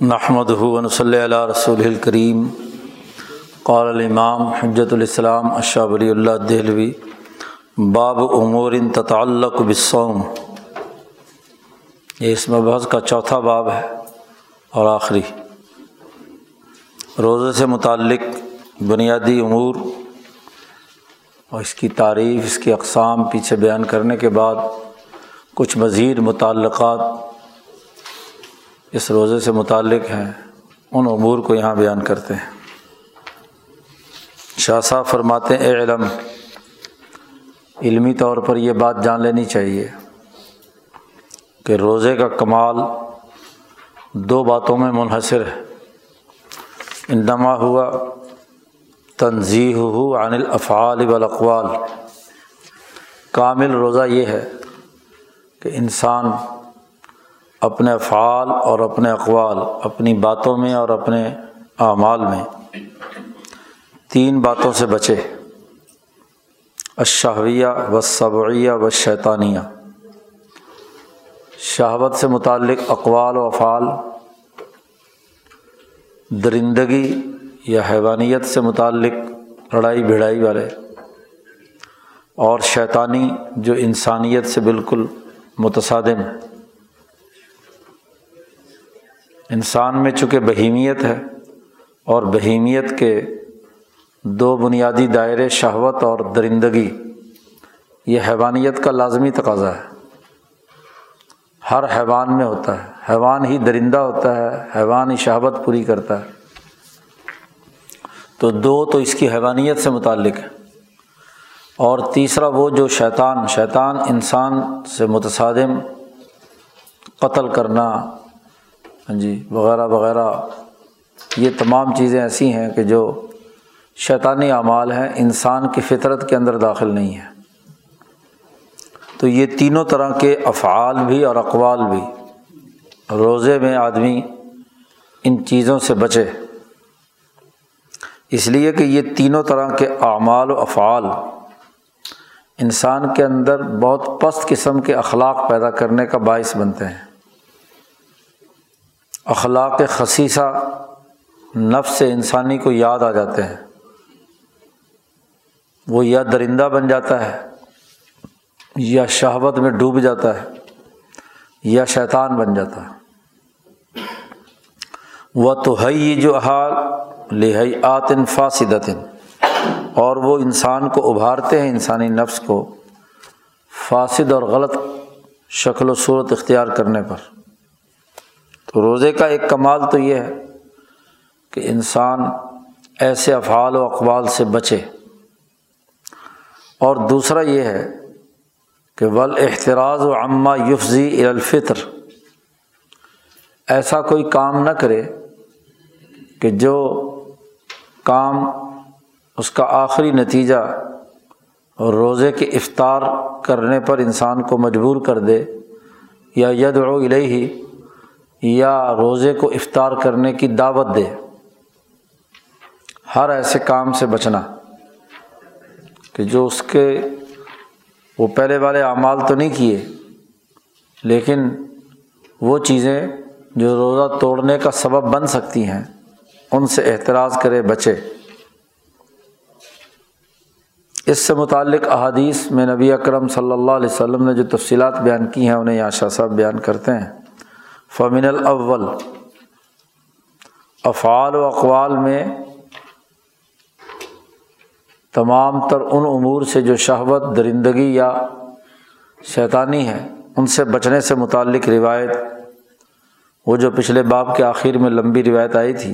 نحمد ہُون صلی اللہ رسول الکریم قال الامام حجت الاسلام اشہ ولی اللہ دہلوی، باب امور تتعلق بالصوم. یہ اس مبحث کا چوتھا باب ہے اور آخری. روزے سے متعلق بنیادی امور اور اس کی تعریف، اس کی اقسام پیچھے بیان کرنے کے بعد کچھ مزید متعلقات اس روزے سے متعلق ہیں، ان امور کو یہاں بیان کرتے ہیں۔ شاہ صاحب فرماتے ہیں، اے علم، علمی طور پر یہ بات جان لینی چاہیے کہ روزے کا کمال دو باتوں میں منحصر ہے۔ انما ہوا تنظیح ہو عن الافعال والاقوال۔ کامل روزہ یہ ہے کہ انسان اپنے افعال اور اپنے اقوال، اپنی باتوں میں اور اپنے اعمال میں۔ تین باتوں سے بچے۔ اشہویہ و صبعیہ و شیطانیہ شہوت سے متعلق اقوال و افعال۔ درندگی یا حیوانیت سے متعلق لڑائی بھڑائی والے۔ اور شیطانی جو انسانیت سے بالکل متصادم۔ انسان میں چونکہ بہیمیت ہے اور بہیمیت کے دو بنیادی دائرے شہوت اور درندگی، یہ حیوانیت کا لازمی تقاضا ہے۔ ہر حیوان میں ہوتا ہے۔ حیوان ہی درندہ ہوتا ہے، حیوان ہی شہوت پوری کرتا ہے۔ تو دو تو اس کی حیوانیت سے متعلق ہے۔ اور تیسرا وہ جو شیطان شیطان انسان سے متصادم، قتل کرنا ہاں جی وغیرہ وغیرہ۔ یہ تمام چیزیں ایسی ہیں کہ جو شیطانی اعمال ہیں، انسان کی فطرت کے اندر داخل نہیں ہے تو یہ تینوں طرح کے افعال بھی اور اقوال بھی روزے میں آدمی ان چیزوں سے بچے۔ اس لیے کہ یہ تینوں طرح کے اعمال و افعال انسان کے اندر بہت پست قسم کے اخلاق پیدا کرنے کا باعث بنتے ہیں۔ اخلاق خصیصہ نفس سے انسانی کو یاد آ جاتے ہیں۔ وہ یا درندہ بن جاتا ہے، یا شہوت میں ڈوب جاتا ہے، یا شیطان بن جاتا ہے۔ وہ تو ہے یہ جو حال لہی آتن فاسدتن اور وہ انسان کو ابھارتے ہیں، انسانی نفس کو فاسد اور غلط شکل و صورت اختیار کرنے پر۔ تو روزے کا ایک کمال تو یہ ہے کہ انسان ایسے افعال و اقوال سے بچے۔ اور دوسرا یہ ہے کہ ول احتراض و عمہ یفزی الفطر۔ ایسا کوئی کام نہ کرے کہ جو کام اس کا آخری نتیجہ اور روزے کے افطار کرنے پر انسان کو مجبور کر دے یا ید و ہی یا روزے کو افطار کرنے کی دعوت دے۔ ہر ایسے کام سے بچنا کہ جو اس کے وہ پہلے والے اعمال تو نہیں کیے، لیکن وہ چیزیں جو روزہ توڑنے کا سبب بن سکتی ہیں، ان سے احتراض کرے بچے۔ اس سے متعلق احادیث میں نبی اکرم صلی اللہ علیہ وسلم نے جو تفصیلات بیان کی ہیں، انہیں یہاں شاہ صاحب بیان کرتے ہیں۔ فمن الاول افعال و اقوال میں تمام تر ان امور سے جو شہوت، درندگی یا شیطانی ہے، ان سے بچنے سے متعلق روایت، وہ جو پچھلے باپ کے آخر میں لمبی روایت آئی تھی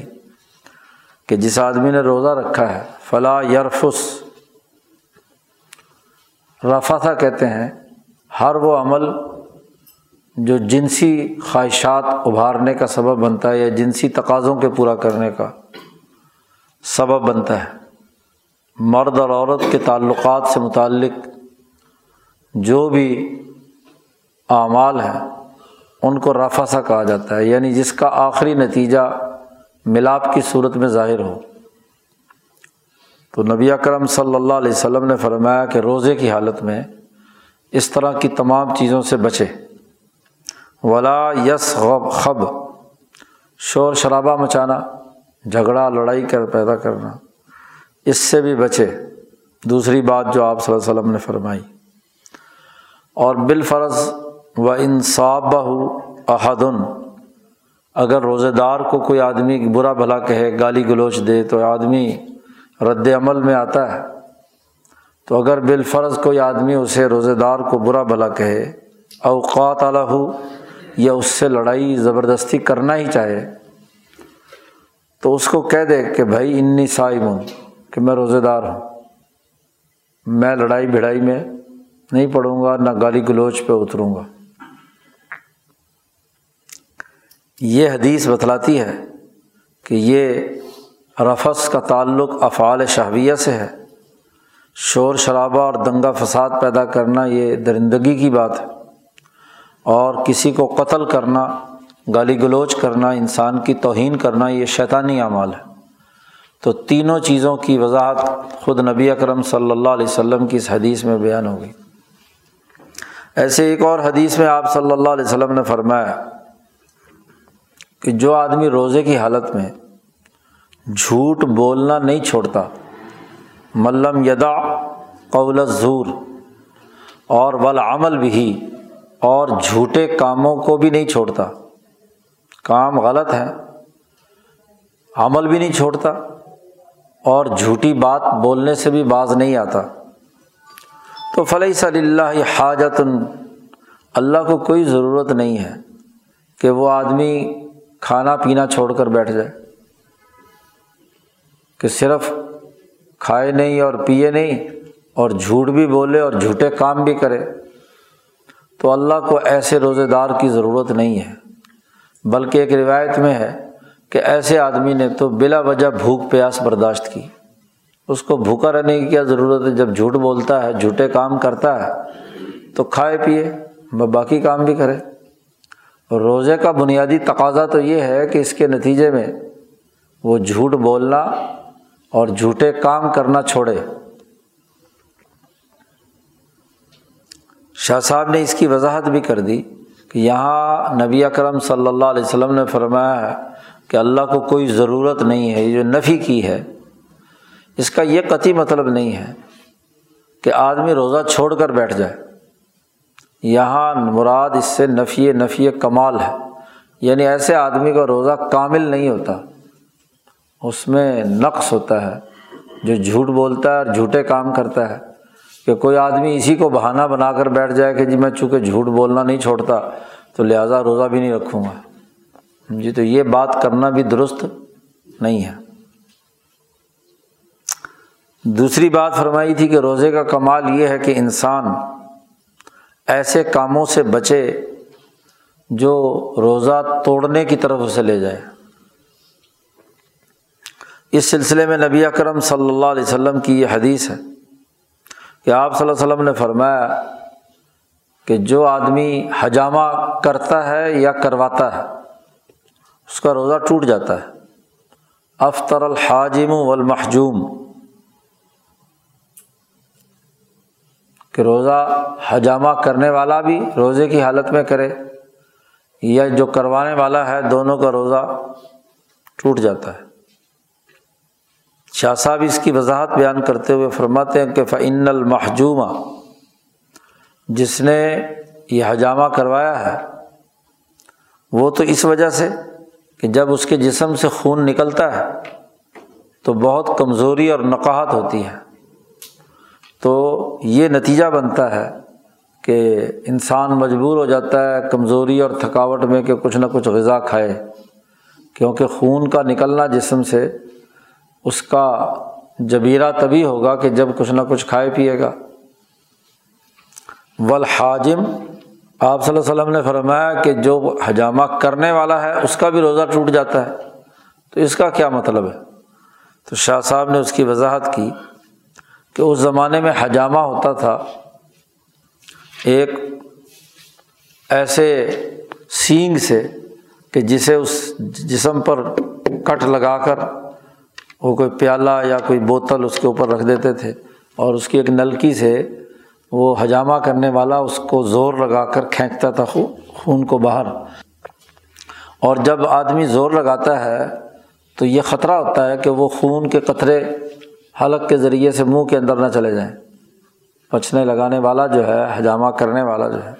کہ جس آدمی نے روزہ رکھا ہے فلاں یرفس رفا کہتے ہیں، ہر وہ عمل جو جنسی خواہشات ابھارنے کا سبب بنتا ہے یا جنسی تقاضوں کے پورا کرنے کا سبب بنتا ہے۔ مرد اور عورت کے تعلقات سے متعلق جو بھی اعمال ہیں، ان کو رفع سا کہا جاتا ہے۔ یعنی جس کا آخری نتیجہ ملاپ کی صورت میں ظاہر ہو۔ تو نبی اکرم صلی اللہ علیہ وسلم نے فرمایا کہ روزے کی حالت میں اس طرح کی تمام چیزوں سے بچے۔ ولا یس غب خب، شور شرابہ مچانا، جھگڑا، لڑائی کر، پیدا کرنا، اس سے بھی بچے۔ دوسری بات جو آپ صلی اللہ علیہ وسلم نے فرمائی، اور بالفرض و انصاب احدن اگر روزے دار کو کوئی آدمی برا بھلا کہے، گالی گلوچ دے، تو آدمی رد عمل میں آتا ہے۔ تو اگر بالفرض کوئی آدمی اسے روزے دار کو برا بھلا کہے، اوقات اعلیٰ ہو یا اس سے لڑائی زبردستی کرنا ہی چاہے، تو اس کو کہہ دے کہ بھائی انی صاحب ہوں، کہ میں روزے دار ہوں۔ میں لڑائی بھڑائی میں نہیں پڑھوں گا، نہ گالی گلوچ پہ اتروں گا۔ یہ حدیث بتلاتی ہے کہ یہ رفس کا تعلق افعال شہویہ سے ہے۔ شور شرابہ اور دنگا فساد پیدا کرنا یہ درندگی کی بات ہے۔ اور کسی کو قتل کرنا، گالی گلوچ کرنا، انسان کی توہین کرنا، یہ شیطانی اعمال ہے۔ تو تینوں چیزوں کی وضاحت خود نبی اکرم صلی اللہ علیہ وسلم کی اس حدیث میں بیان ہوگی ایسے ایک اور حدیث میں آپ صلی اللہ علیہ وسلم نے فرمایا کہ جو آدمی روزے کی حالت میں جھوٹ بولنا نہیں چھوڑتا ملم یدا قول زور اور ولعمل بھی اور جھوٹے کاموں کو بھی نہیں چھوڑتا۔ کام غلط ہے، عمل بھی نہیں چھوڑتا، اور جھوٹی بات بولنے سے بھی باز نہیں آتا۔ تو فلح صلی اللہ حاجت، اللہ کو کوئی ضرورت نہیں ہے کہ وہ آدمی کھانا پینا چھوڑ کر بیٹھ جائے، کہ صرف کھائے نہیں اور پیے نہیں اور جھوٹ بھی بولے اور جھوٹے کام بھی کرے۔ تو اللہ کو ایسے روزے دار کی ضرورت نہیں ہے۔ بلکہ ایک روایت میں ہے کہ ایسے آدمی نے تو بلا وجہ بھوک پیاس برداشت کی۔ اس کو بھوکا رہنے کی کیا ضرورت ہے؟ جب جھوٹ بولتا ہے، جھوٹے کام کرتا ہے، تو کھائے پیے باقی کام بھی کرے۔ روزے کا بنیادی تقاضا تو یہ ہے کہ اس کے نتیجے میں وہ جھوٹ بولنا اور جھوٹے کام کرنا چھوڑے۔ شاہ صاحب نے اس کی وضاحت بھی کر دی کہ یہاں نبی اکرم صلی اللہ علیہ وسلم نے فرمایا ہے کہ اللہ کو کوئی ضرورت نہیں ہے، یہ جو نفی کی ہے، اس کا یہ قطعی مطلب نہیں ہے کہ آدمی روزہ چھوڑ کر بیٹھ جائے۔ یہاں مراد اس سے نفی نفی کمال ہے۔ یعنی ایسے آدمی کا روزہ کامل نہیں ہوتا۔ اس میں نقص ہوتا ہے۔ جو جھوٹ بولتا ہے اور جھوٹے کام کرتا ہے۔ کہ کوئی آدمی اسی کو بہانہ بنا کر بیٹھ جائے کہ جی میں چونکہ جھوٹ بولنا نہیں چھوڑتا، تو لہٰذا روزہ بھی نہیں رکھوں گا۔ جی تو یہ بات کرنا بھی درست نہیں ہے۔ دوسری بات فرمائی تھی کہ روزے کا کمال یہ ہے کہ انسان ایسے کاموں سے بچے جو روزہ توڑنے کی طرف اسے لے جائے۔ اس سلسلے میں نبی اکرم صلی اللہ علیہ وسلم کی یہ حدیث ہے۔ کہ آپ صلی اللہ علیہ وسلم نے فرمایا کہ جو آدمی حجامہ کرتا ہے یا کرواتا ہے، اس کا روزہ ٹوٹ جاتا ہے۔ افطر الحاجم والمحجوم۔ کہ روزہ حجامہ کرنے والا بھی روزے کی حالت میں کرے یا جو کروانے والا ہے، دونوں کا روزہ ٹوٹ جاتا ہے۔ شاہ صاحب اس کی وضاحت بیان کرتے ہوئے فرماتے ہیں کہ فعن المحجومہ جس نے یہ حجامہ کروایا ہے، وہ تو اس وجہ سے کہ جب اس کے جسم سے خون نکلتا ہے، تو بہت کمزوری اور نقاہت ہوتی ہے۔ تو یہ نتیجہ بنتا ہے کہ انسان مجبور ہو جاتا ہے کمزوری اور تھکاوٹ میں کہ کچھ نہ کچھ غذا کھائے، کیونکہ خون کا نکلنا جسم سے اس کا جبیرہ تبھی ہوگا کہ جب کچھ نہ کچھ کھائے پیے گا۔ والحاجم، آپ صلی اللہ علیہ وسلم نے فرمایا کہ جو حجامہ کرنے والا ہے، اس کا بھی روزہ ٹوٹ جاتا ہے۔ تو اس کا کیا مطلب ہے؟ تو شاہ صاحب نے اس کی وضاحت کی کہ اس زمانے میں حجامہ ہوتا تھا۔ ایک ایسے سینگ سے کہ جسے اس جسم پر کٹ لگا کر وہ کوئی پیالہ یا کوئی بوتل اس کے اوپر رکھ دیتے تھے اور اس کی ایک نلکی سے وہ حجامہ کرنے والا اس کو زور لگا کر کھینچتا تھا خون کو باہر۔ اور جب آدمی زور لگاتا ہے تو یہ خطرہ ہوتا ہے کہ وہ خون کے قطرے حلق کے ذریعے سے منہ کے اندر نہ چلے جائیں۔ پچنے لگانے والا جو ہے حجامہ کرنے والا جو ہے۔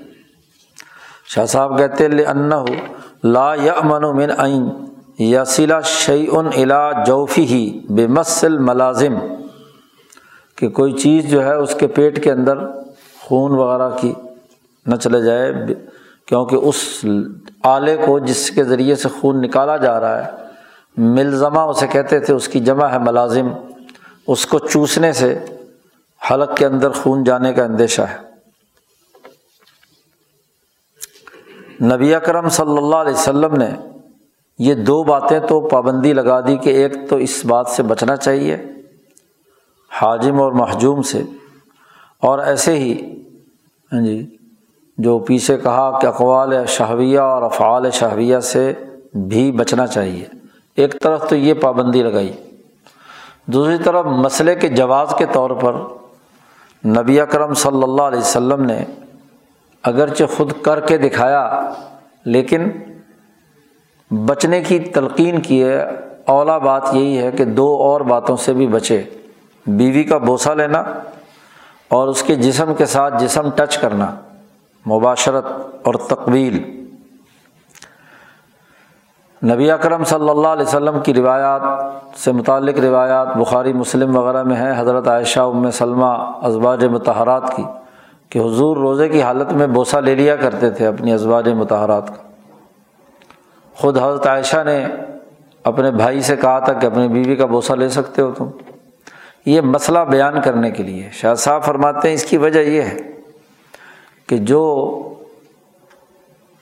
شاہ صاحب کہتے لا یا امن و من عین یا سلا شعی الا جوفی ہی بے مسل ملازم، کہ کوئی چیز جو ہے اس کے پیٹ کے اندر خون وغیرہ کی نہ چلے جائے، کیونکہ اس آلے کو جس کے ذریعے سے خون نکالا جا رہا ہے، ملزمہ اسے کہتے تھے، اس کی جمع ہے ملازم۔ اس کو چوسنے سے حلق کے اندر خون جانے کا اندیشہ ہے۔ نبی اکرم صلی اللہ علیہ وسلم نے یہ دو باتیں تو پابندی لگا دی کہ ایک تو اس بات سے بچنا چاہیے حاجم اور محجوم سے اور ایسے ہی ہاں جی جو پیچھے کہا کہ اقوال شہویہ اور افعال شہویہ سے بھی بچنا چاہیے۔ ایک طرف تو یہ پابندی لگائی۔ دوسری طرف مسئلے کے جواز کے طور پر نبی اکرم صلی اللہ علیہ وسلم نے اگرچہ خود کر کے دکھایا، لیکن بچنے کی تلقین کی ہے، اولا بات یہی ہے کہ دو اور باتوں سے بھی بچے۔ بیوی کا بوسہ لینا اور اس کے جسم کے ساتھ جسم ٹچ کرنا، مباشرت اور تقویل نبی اکرم صلی اللہ علیہ وسلم کی روایات سے متعلق روایات بخاری، مسلم وغیرہ میں ہیں۔ حضرت عائشہ، ام سلمہ، ازواج متحرات کی، کہ حضور روزے کی حالت میں بوسہ لے لیا کرتے تھے اپنی ازواج متحرات کا۔ خود حضرت عائشہ نے اپنے بھائی سے کہا تھا کہ اپنی بیوی کا بوسہ لے سکتے ہو تم۔ یہ مسئلہ بیان کرنے کے لیے شاہ صاحب فرماتے ہیں، اس کی وجہ یہ ہے کہ جو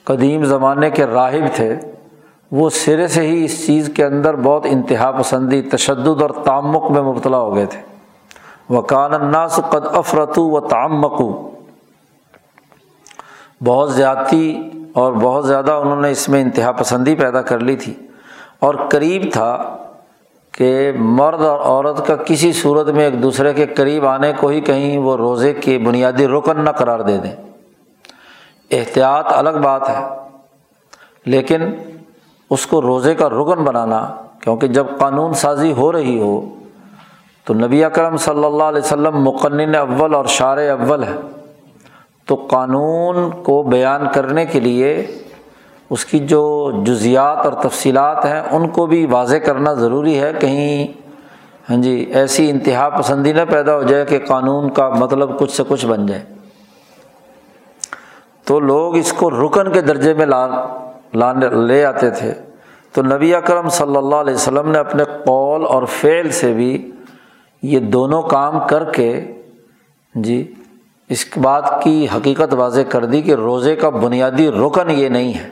قدیم زمانے کے راہب تھے، وہ سرے سے ہی اس چیز کے اندر بہت انتہا پسندی، تشدد اور تعمک میں مبتلا ہو گئے تھے۔ وہ کان الناس قد افرتو و تعمکو بہت زیادتی اور بہت زیادہ انہوں نے اس میں انتہا پسندی پیدا کر لی تھی اور قریب تھا کہ مرد اور عورت کا کسی صورت میں ایک دوسرے کے قریب آنے کو ہی کہیں وہ روزے کے بنیادی رکن نہ قرار دے دیں۔ احتیاط الگ بات ہے، لیکن اس کو روزے کا رکن بنانا، کیونکہ جب قانون سازی ہو رہی ہو، تو نبی اکرم صلی اللہ علیہ وسلم مقنن اول اور شار اول ہے تو قانون کو بیان کرنے کے لیے اس کی جو جزیات اور تفصیلات ہیں ان کو بھی واضح کرنا ضروری ہے۔ کہیں ہاں جی ایسی انتہا پسندی نہ پیدا ہو جائے کہ قانون کا مطلب کچھ سے کچھ بن جائے۔ تو لوگ اس کو رکن کے درجے میں لا، لانے، لے آتے تھے۔ تو نبی اکرم صلی اللہ علیہ وسلم نے اپنے قول اور فعل سے بھی یہ دونوں کام کر کے جی اس بات کی حقیقت واضح کر دی کہ روزے کا بنیادی رکن یہ نہیں ہے۔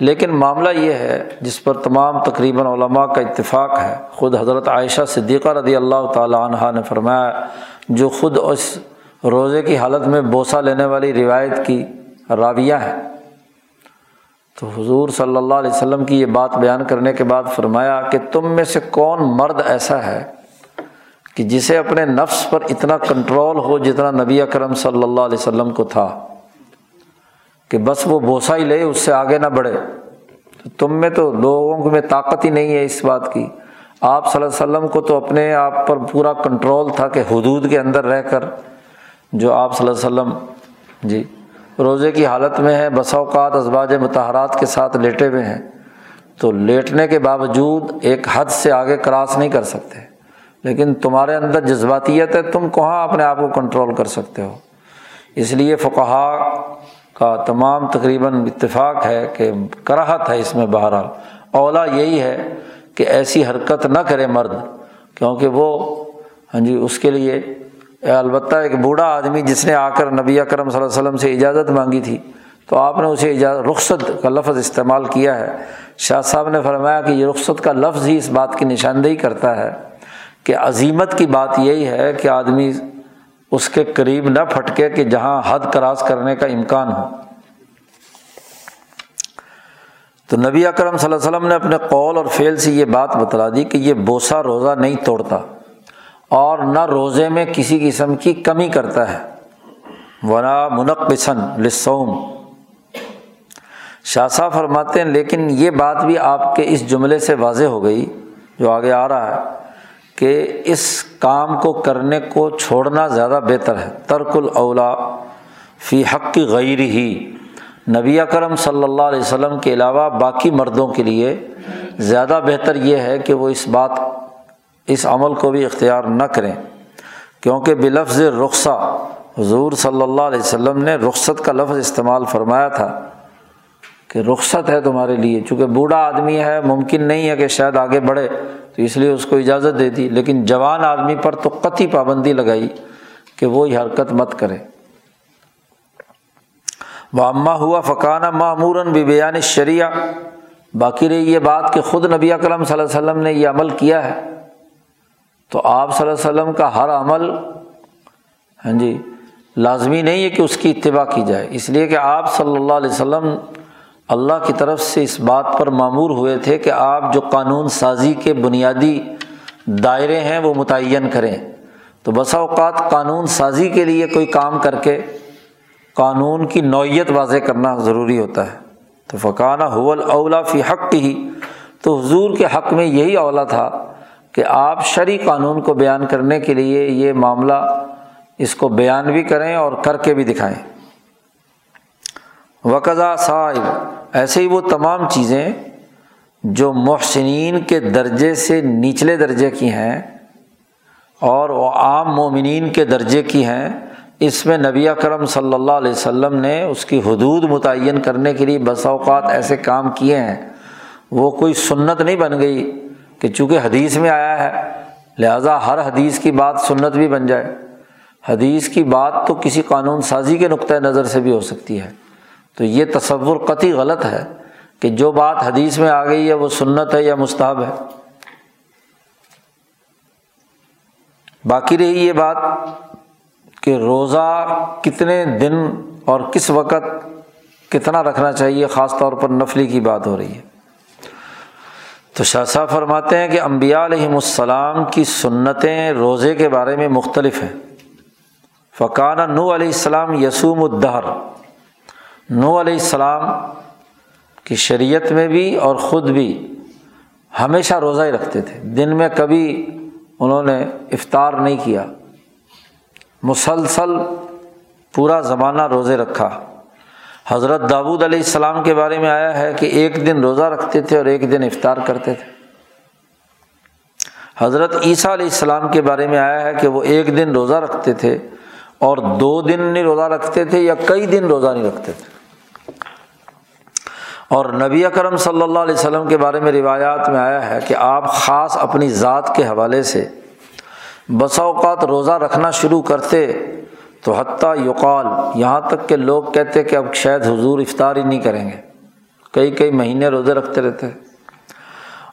لیکن معاملہ یہ ہے، جس پر تمام تقریباً علماء کا اتفاق ہے، خود حضرت عائشہ صدیقہ رضی اللہ تعالیٰ عنہ نے فرمایا، جو خود اس روزے کی حالت میں بوسہ لینے والی روایت کی راویہ ہے تو حضور صلی اللہ علیہ وسلم کی یہ بات بیان کرنے کے بعد فرمایا کہ تم میں سے کون مرد ایسا ہے کہ جسے اپنے نفس پر اتنا کنٹرول ہو جتنا نبی اکرم صلی اللہ علیہ وسلم کو تھا، کہ بس وہ بوسا ہی لے، اس سے آگے نہ بڑھے۔ تو تم میں تو لوگوں میں طاقت ہی نہیں ہے اس بات کی۔ آپ صلی اللہ علیہ وسلم کو تو اپنے آپ پر پورا کنٹرول تھا کہ حدود کے اندر رہ کر، جو آپ صلی اللہ علیہ وسلم جی روزے کی حالت میں ہے بسا اوقات ازباج متحرات کے ساتھ لیٹے ہوئے ہیں۔ تو لیٹنے کے باوجود ایک حد سے آگے کراس نہیں کر سکتے۔ لیکن تمہارے اندر جذباتیت ہے، تم کہاں اپنے آپ کو کنٹرول کر سکتے ہو؟ اس لیے فقہا کا تمام تقریباً اتفاق ہے کہ کراہت ہے اس میں بہرحال۔ اولا یہی ہے کہ ایسی حرکت نہ کرے مرد، کیونکہ وہ ہاں جی اس کے لیے البتہ ایک بوڑھا آدمی جس نے آ کر نبی اکرم صلی اللہ علیہ وسلم سے اجازت مانگی تھی، تو آپ نے اسے اجازت، رخصت کا لفظ استعمال کیا ہے۔ شاہ صاحب نے فرمایا کہ یہ رخصت کا لفظ ہی اس بات کی نشاندہی کرتا ہے۔ کہ عظیمت کی بات یہی ہے کہ آدمی اس کے قریب نہ پھٹکے کہ جہاں حد کراس کرنے کا امکان ہو۔ تو نبی اکرم صلی اللہ علیہ وسلم نے اپنے قول اور فعل سے یہ بات بتلا دی کہ یہ بوسا روزہ نہیں توڑتا اور نہ روزے میں کسی قسم کی کمی کرتا ہے۔ ورا منقصن لسوم شاہ صاحب فرماتے ہیں، لیکن یہ بات بھی آپ کے اس جملے سے واضح ہو گئی جو آگے آ رہا ہے۔ کہ اس کام کو کرنے کو چھوڑنا زیادہ بہتر ہے۔ ترک الاولا فی حق کی غیر ہی نبی کرم صلی اللہ علیہ وسلم کے علاوہ باقی مردوں کے لیے زیادہ بہتر یہ ہے کہ وہ اس بات، اس عمل کو بھی اختیار نہ کریں۔ کیونکہ بلفظ رخصہ حضور صلی اللہ علیہ وسلم نے رخصت کا لفظ استعمال فرمایا تھا کہ رخصت ہے تمہارے لیے، چونکہ بوڑھا آدمی ہے، ممکن نہیں ہے کہ شاید آگے بڑھے۔ تو اس لیے اس کو اجازت دے دی۔ لیکن جوان آدمی پر تو قطعی پابندی لگائی کہ وہ یہ حرکت مت کرے۔ وہ اماں ہوا فقانہ معموراً بھی بیان شریعہ باقی رہی یہ بات کہ خود نبی اکرم صلی اللہ علیہ وسلم نے یہ عمل کیا ہے۔ تو آپ صلی اللہ علیہ وسلم کا ہر عمل ہاں جی لازمی نہیں ہے کہ اس کی اتباع کی جائے۔ اس لیے کہ آپ صلی اللہ علیہ وسلم اللہ کی طرف سے اس بات پر معمور ہوئے تھے کہ آپ جو قانون سازی کے بنیادی دائرے ہیں وہ متعین کریں۔ تو بسا اوقات قانون سازی کے لیے کوئی کام کر کے قانون کی نوعیت واضح کرنا ضروری ہوتا ہے۔ تو فقانہ حول اولا فی حق ہی تو حضور کے حق میں یہی اولا تھا کہ آپ شرعی قانون کو بیان کرنے کے لیے یہ معاملہ اس کو بیان بھی کریں اور کر کے بھی دکھائیں۔ وقضا صاحب ایسے ہی وہ تمام چیزیں جو محسنین کے درجے سے نچلے درجے کی ہیں اور وہ عام مومنین کے درجے کی ہیں، اس میں نبی کرم صلی اللہ علیہ وسلم نے اس کی حدود متعین کرنے کے لیے بسا اوقات ایسے کام کیے ہیں۔ وہ کوئی سنت نہیں بن گئی کہ چونکہ حدیث میں آیا ہے، لہٰذا ہر حدیث کی بات سنت بھی بن جائے۔ حدیث کی بات تو کسی قانون سازی کے نقطۂ نظر سے بھی ہو سکتی ہے۔ تو یہ تصور قطعی غلط ہے کہ جو بات حدیث میں آ گئی ہے وہ سنت ہے یا مستحب ہے۔ باقی رہی یہ بات کہ روزہ کتنے دن اور کس وقت کتنا رکھنا چاہیے، خاص طور پر نفلی کی بات ہو رہی ہے۔ تو شاہ صاحب فرماتے ہیں کہ امبیا علیہم السلام کی سنتیں روزے کے بارے میں مختلف ہیں۔ فقانہ نو علیہ السلام یسوم الدہر۔ نو علیہ السلام کی شریعت میں بھی اور خود بھی ہمیشہ روزہ ہی رکھتے تھے۔ دن میں کبھی انہوں نے افطار نہیں کیا۔ مسلسل پورا زمانہ روزے رکھا۔ حضرت داود علیہ السلام کے بارے میں آیا ہے کہ ایک دن روزہ رکھتے تھے اور ایک دن افطار کرتے تھے۔ حضرت عیسیٰ علیہ السلام کے بارے میں آیا ہے کہ وہ ایک دن روزہ رکھتے تھے اور دو دن نہیں روزہ رکھتے تھے یا کئی دن روزہ نہیں رکھتے تھے۔ اور نبی اکرم صلی اللہ علیہ وسلم کے بارے میں روایات میں آیا ہے کہ آپ خاص اپنی ذات کے حوالے سے بسا اوقات روزہ رکھنا شروع کرتے تو حتیٰ یقال، یہاں تک کہ لوگ کہتے کہ اب شاید حضور افطار ہی نہیں کریں گے۔ کئی کئی مہینے روزے رکھتے رہتے۔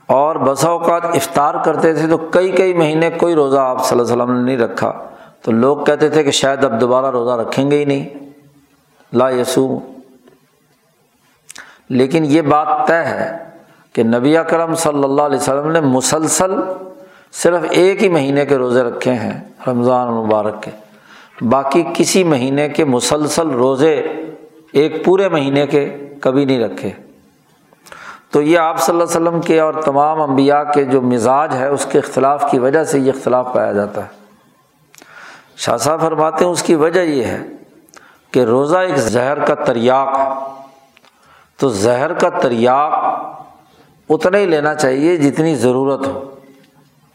اور بسا اوقات افطار کرتے تھے تو کئی کئی مہینے کوئی روزہ آپ صلی اللہ علیہ وسلم نے نہیں رکھا۔ تو لوگ کہتے تھے کہ شاید اب دوبارہ روزہ رکھیں گے ہی نہیں۔ لا یسو لیکن یہ بات طے ہے کہ نبی اکرم صلی اللہ علیہ وسلم نے مسلسل صرف ایک ہی مہینے کے روزے رکھے ہیں، رمضان المبارک کے۔ باقی کسی مہینے کے مسلسل روزے ایک پورے مہینے کے کبھی نہیں رکھے۔ تو یہ آپ صلی اللہ علیہ وسلم کے اور تمام انبیاء کے جو مزاج ہے، اس کے اختلاف کی وجہ سے یہ اختلاف پایا جاتا ہے۔ شاہ صاحب فرماتے ہیں، اس کی وجہ یہ ہے کہ روزہ ایک زہر کا تریاق تو زہر کا تریاق اتنا ہی لینا چاہیے جتنی ضرورت ہو۔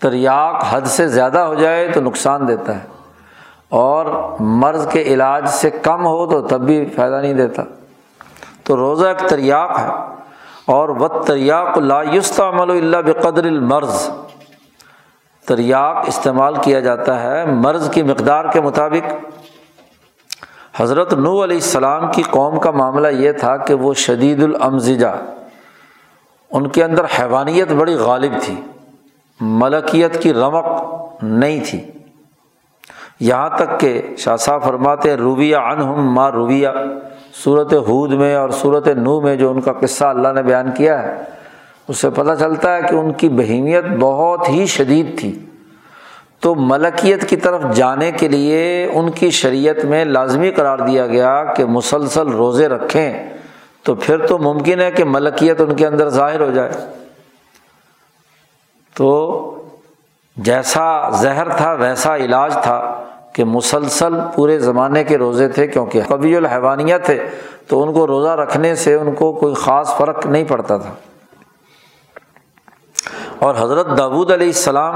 تریاق حد سے زیادہ ہو جائے تو نقصان دیتا ہے۔ اور مرض کے علاج سے کم ہو تو تب بھی فائدہ نہیں دیتا۔ تو روزہ ایک تریاق ہے۔ اور وہ تریاق لا عمل اللہ بقدر المرض۔ تریاق استعمال کیا جاتا ہے مرض کی مقدار کے مطابق۔ حضرت نو علیہ السلام کی قوم کا معاملہ یہ تھا کہ وہ شدید الامزجہ، ان کے اندر حیوانیت بڑی غالب تھی، ملکیت کی رمق نہیں تھی۔ یہاں تک کہ شاہ صاحب فرماتے رویہ انہم ماں رویہ۔ صورت حود میں اور صورت نو میں جو ان کا قصہ اللہ نے بیان کیا ہے، اس سے پتہ چلتا ہے کہ ان کی بہیمیت بہت ہی شدید تھی۔ تو ملکیت کی طرف جانے کے لیے ان کی شریعت میں لازمی قرار دیا گیا کہ مسلسل روزے رکھیں، تو پھر تو ممکن ہے کہ ملکیت ان کے اندر ظاہر ہو جائے۔ تو جیسا زہر تھا، ویسا علاج تھا کہ مسلسل پورے زمانے کے روزے تھے، کیونکہ قبی الحوانیہ تھے، تو ان کو روزہ رکھنے سے ان کو کوئی خاص فرق نہیں پڑتا تھا۔ اور حضرت داود علیہ السلام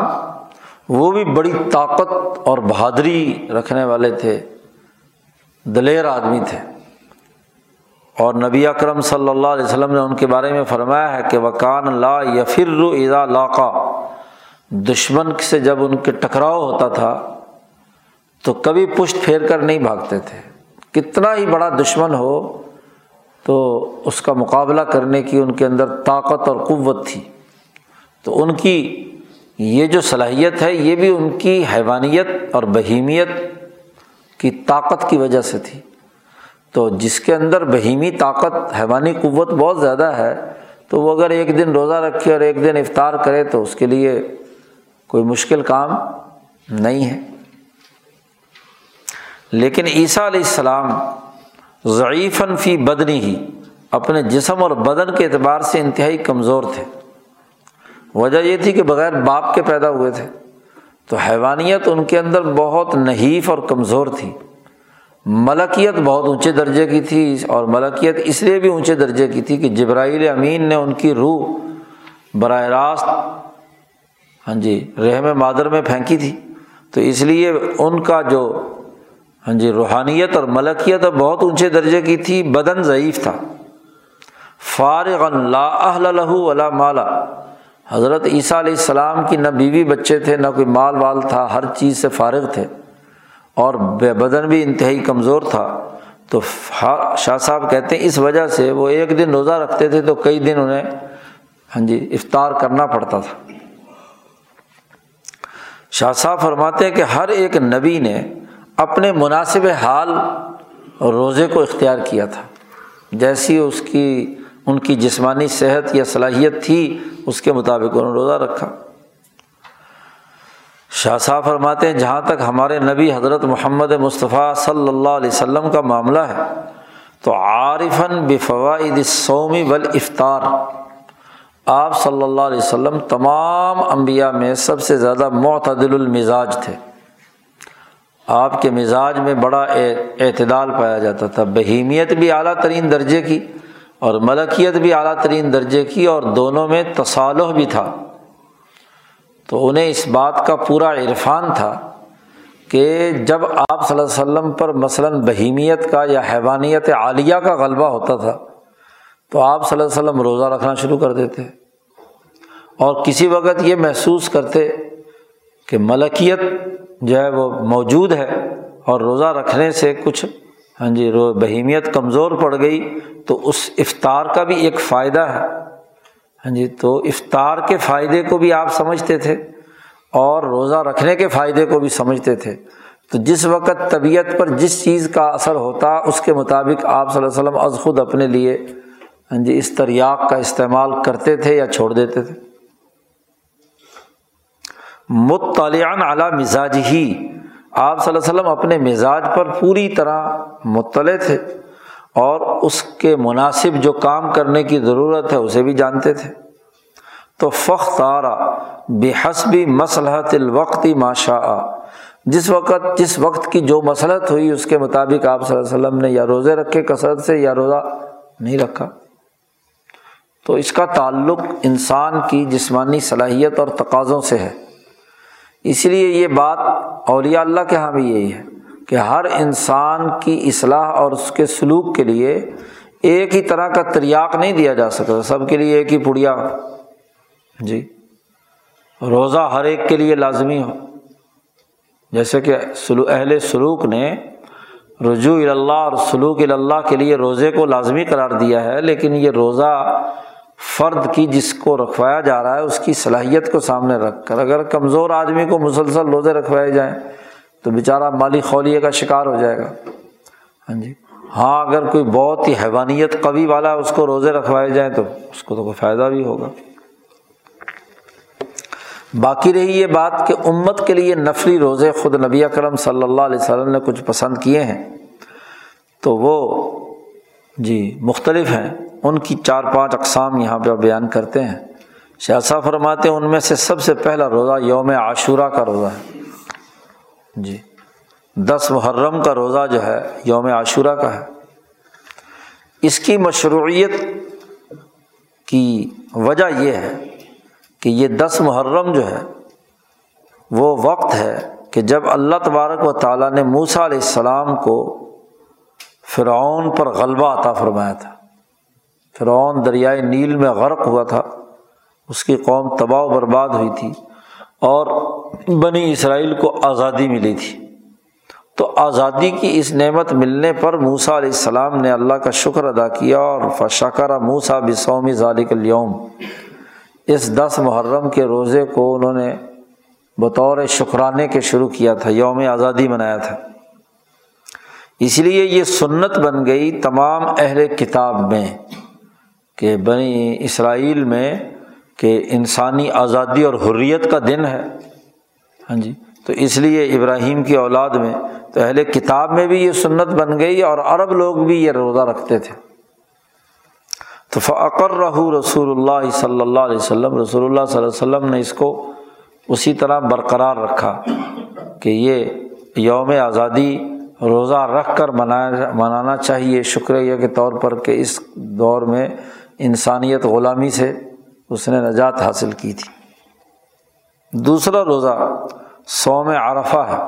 وہ بھی بڑی طاقت اور بہادری رکھنے والے تھے، دلیر آدمی تھے۔ اور نبی اکرم صلی اللہ علیہ وسلم نے ان کے بارے میں فرمایا ہے کہ وکان لا یفر اذا لاقا۔ دشمن سے جب ان کے ٹکراؤ ہوتا تھا، تو کبھی پشت پھیر کر نہیں بھاگتے تھے۔ کتنا ہی بڑا دشمن ہو، تو اس کا مقابلہ کرنے کی ان کے اندر طاقت اور قوت تھی۔ تو ان کی یہ جو صلاحیت ہے، یہ بھی ان کی حیوانیت اور بہیمیت کی طاقت کی وجہ سے تھی۔ تو جس کے اندر بہیمی طاقت، حیوانی قوت بہت زیادہ ہے، تو وہ اگر ایک دن روزہ رکھے اور ایک دن افطار کرے، تو اس کے لیے کوئی مشکل کام نہیں ہے۔ لیکن عیسیٰ علیہ السلام ضعیفاً فی بدنی ہی اپنے جسم اور بدن کے اعتبار سے انتہائی کمزور تھے۔ وجہ یہ تھی کہ بغیر باپ کے پیدا ہوئے تھے۔ تو حیوانیت ان کے اندر بہت نحیف اور کمزور تھی۔ ملکیت بہت اونچے درجے کی تھی اور ملکیت اس لیے بھی اونچے درجے کی تھی کہ جبرائیل امین نے ان کی روح براہ راست ہاں جی رحم مادر میں پھینکی تھی۔ تو اس لیے ان کا جو ہاں جی روحانیت اور ملکیت بہت اونچے درجے کی تھی، بدن ضعیف تھا۔ فارغ لا لہو ولا مالا حضرت عیسیٰ علیہ السلام کی نہ بیوی بچے تھے، نہ کوئی مال وال تھا، ہر چیز سے فارغ تھے۔ اور بے بدن بھی انتہائی کمزور تھا۔ تو شاہ صاحب کہتے ہیں، اس وجہ سے وہ ایک دن روزہ رکھتے تھے تو کئی دن انہیں ہاں جی افطار کرنا پڑتا تھا۔ شاہ صاحب فرماتے ہیں کہ ہر ایک نبی نے اپنے مناسب حال روزے کو اختیار کیا تھا۔ جیسی اس کی ان کی جسمانی صحت یا صلاحیت تھی، اس کے مطابق انہوں نے روزہ رکھا۔ شاہ صاحب فرماتے ہیں، جہاں تک ہمارے نبی حضرت محمد مصطفیٰ صلی اللہ علیہ وسلم کا معاملہ ہے، تو عارفاً بفوائد سومی بل افطار آپ صلی اللہ علیہ وسلم تمام انبیاء میں سب سے زیادہ معتدل المزاج تھے۔ آپ کے مزاج میں بڑا اعتدال پایا جاتا تھا، بہیمیت بھی اعلیٰ ترین درجے کی۔ اور ملکیت بھی اعلیٰ ترین درجے کی اور دونوں میں تصالح بھی تھا۔ تو انہیں اس بات کا پورا عرفان تھا کہ جب آپ صلی اللہ علیہ وسلم پر مثلاً بہیمیت کا یا حیوانیت عالیہ کا غلبہ ہوتا تھا، تو آپ صلی اللہ علیہ وسلم روزہ رکھنا شروع کر دیتے۔ اور کسی وقت یہ محسوس کرتے کہ ملکیت جو ہے وہ موجود ہے اور روزہ رکھنے سے کچھ ہاں جی رو بہیمیت کمزور پڑ گئی تو اس افطار کا بھی ایک فائدہ ہے۔ ہاں جی تو افطار کے فائدے کو بھی آپ سمجھتے تھے اور روزہ رکھنے کے فائدے کو بھی سمجھتے تھے۔ تو جس وقت طبیعت پر جس چیز کا اثر ہوتا، اس کے مطابق آپ صلی اللہ علیہ وسلم از خود اپنے لیے ہاں جی اس تریاق کا استعمال کرتے تھے یا چھوڑ دیتے تھے۔ مطالعان اعلیٰ مزاج ہی آپ صلی اللہ علیہ وسلم اپنے مزاج پر پوری طرح مطلع تھے اور اس کے مناسب جو کام کرنے کی ضرورت ہے اسے بھی جانتے تھے۔ تو فخ تارا بے حسبی مسلحت الوقتی ماشا جس وقت جس وقت کی جو مسلط ہوئی، اس کے مطابق آپ صلی اللہ علیہ وسلم نے یا روزے رکھے کثرت سے یا روزہ نہیں رکھا۔ تو اس کا تعلق انسان کی جسمانی صلاحیت اور تقاضوں سے ہے۔ اس لیے یہ بات اولیاء اللہ کے یہاں بھی یہی ہے کہ ہر انسان کی اصلاح اور اس کے سلوک کے لیے ایک ہی طرح کا تریاق نہیں دیا جا سکتا، سب کے لیے ایک ہی پڑیا۔ جی۔ روزہ ہر ایک کے لیے لازمی ہو۔ جیسے کہ سلو، اہل سلوک نے رجوع اللہ اور سلوک اللہ کے لیے روزے کو لازمی قرار دیا ہے، لیکن یہ روزہ فرد کی جس کو رکھوایا جا رہا ہے، اس کی صلاحیت کو سامنے رکھ کر، اگر کمزور آدمی کو مسلسل روزے رکھوائے جائیں، تو بیچارہ مالی خولیے کا شکار ہو جائے گا۔ ہاں جی؟ ہاں اگر کوئی بہت ہی حیوانیت قوی والا ہے اس کو روزے رکھوائے جائیں، تو اس کو تو کوئی فائدہ بھی ہوگا۔ باقی رہی یہ بات کہ امت کے لیے نفلی روزے خود نبی اکرم صلی اللہ علیہ وسلم نے کچھ پسند کیے ہیں، تو وہ جی مختلف ہیں۔ ان کی چار پانچ اقسام یہاں پہ بیان کرتے ہیں۔ شاہ فرماتے ہیں، ان میں سے سب سے پہلا روزہ یوم عاشورہ کا روزہ ہے۔ جی دس محرم کا روزہ جو ہے، یوم عاشورہ کا ہے۔ اس کی مشروعیت کی وجہ یہ ہے کہ یہ دس محرم جو ہے، وہ وقت ہے کہ جب اللہ تبارک و تعالیٰ نے موسا علیہ السلام کو فرعون پر غلبہ عطا فرمایا تھا۔ فرعون دریائے نیل میں غرق ہوا تھا۔ اس کی قوم تباہ و برباد ہوئی تھی اور بنی اسرائیل کو آزادی ملی تھی۔ تو آزادی کی اس نعمت ملنے پر موسا علیہ السلام نے اللہ کا شکر ادا کیا اور فشکر موسا بسومی ذالک اليوم اس دس محرم کے روزے کو انہوں نے بطور شکرانے کے شروع کیا تھا، یوم آزادی منایا تھا۔ اس لیے یہ سنت بن گئی تمام اہل کتاب میں کہ بنی اسرائیل میں کہ انسانی آزادی اور حریت کا دن ہے۔ ہاں جی تو اس لیے ابراہیم کی اولاد میں تو اہل کتاب میں بھی یہ سنت بن گئی اور عرب لوگ بھی یہ روزہ رکھتے تھے۔ تو فقر رہو رسول اللہ صلی اللہ علیہ وسلم، رسول اللہ صلی اللہ علیہ وسلم نے اس کو اسی طرح برقرار رکھا کہ یہ یوم آزادی روزہ رکھ کر منایا منانا چاہیے۔ شکریہ کے طور پر کہ اس دور میں انسانیت غلامی سے اس نے نجات حاصل کی تھی۔ دوسرا روزہ سوم عرفہ ہے۔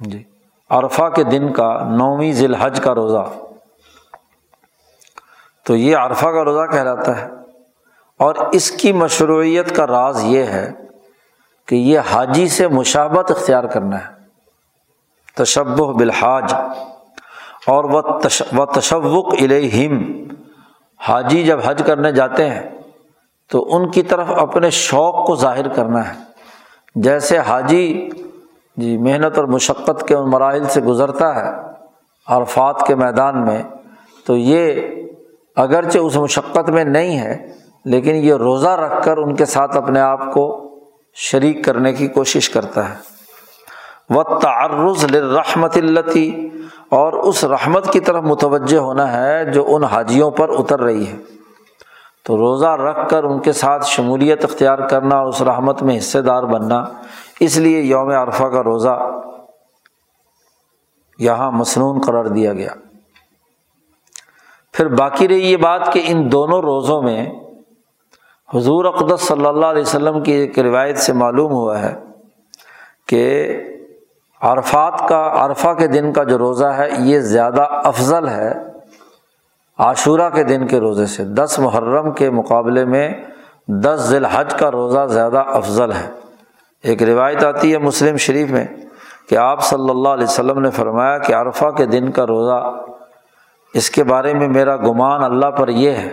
جی۔ عرفہ کے دن کا نویں ذی الحج کا روزہ۔ تو یہ عرفہ کا روزہ کہلاتا ہے۔ اور اس کی مشروعیت کا راز یہ ہے کہ یہ حاجی سے مشابت اختیار کرنا ہے۔ تشب بالحاج اور وہ تشوق الہم حاجی جب حج کرنے جاتے ہیں تو ان کی طرف اپنے شوق کو ظاہر کرنا ہے۔ جیسے حاجی جی محنت اور مشقت کے ان مراحل سے گزرتا ہے عرفات کے میدان میں تو یہ اگرچہ اس مشقت میں نہیں ہے لیکن یہ روزہ رکھ کر ان کے ساتھ اپنے آپ کو شریک کرنے کی کوشش کرتا ہے۔ وہ تعرض رحمت التی اور اس رحمت کی طرف متوجہ ہونا ہے جو ان حاجیوں پر اتر رہی ہے۔ تو روزہ رکھ کر ان کے ساتھ شمولیت اختیار کرنا اور اس رحمت میں حصے دار بننا، اس لیے یوم عرفہ کا روزہ یہاں مصنون قرار دیا گیا۔ پھر باقی رہی یہ بات کہ ان دونوں روزوں میں حضور اقدس صلی اللہ علیہ وسلم کی ایک روایت سے معلوم ہوا ہے کہ عرفات کا، عرفہ کے دن کا جو روزہ ہے، یہ زیادہ افضل ہے عاشورہ کے دن کے روزے سے۔ دس محرم کے مقابلے میں دس ذی الحج کا روزہ زیادہ افضل ہے۔ ایک روایت آتی ہے مسلم شریف میں کہ آپ صلی اللہ علیہ وسلم نے فرمایا کہ عرفہ کے دن کا روزہ، اس کے بارے میں میرا گمان اللہ پر یہ ہے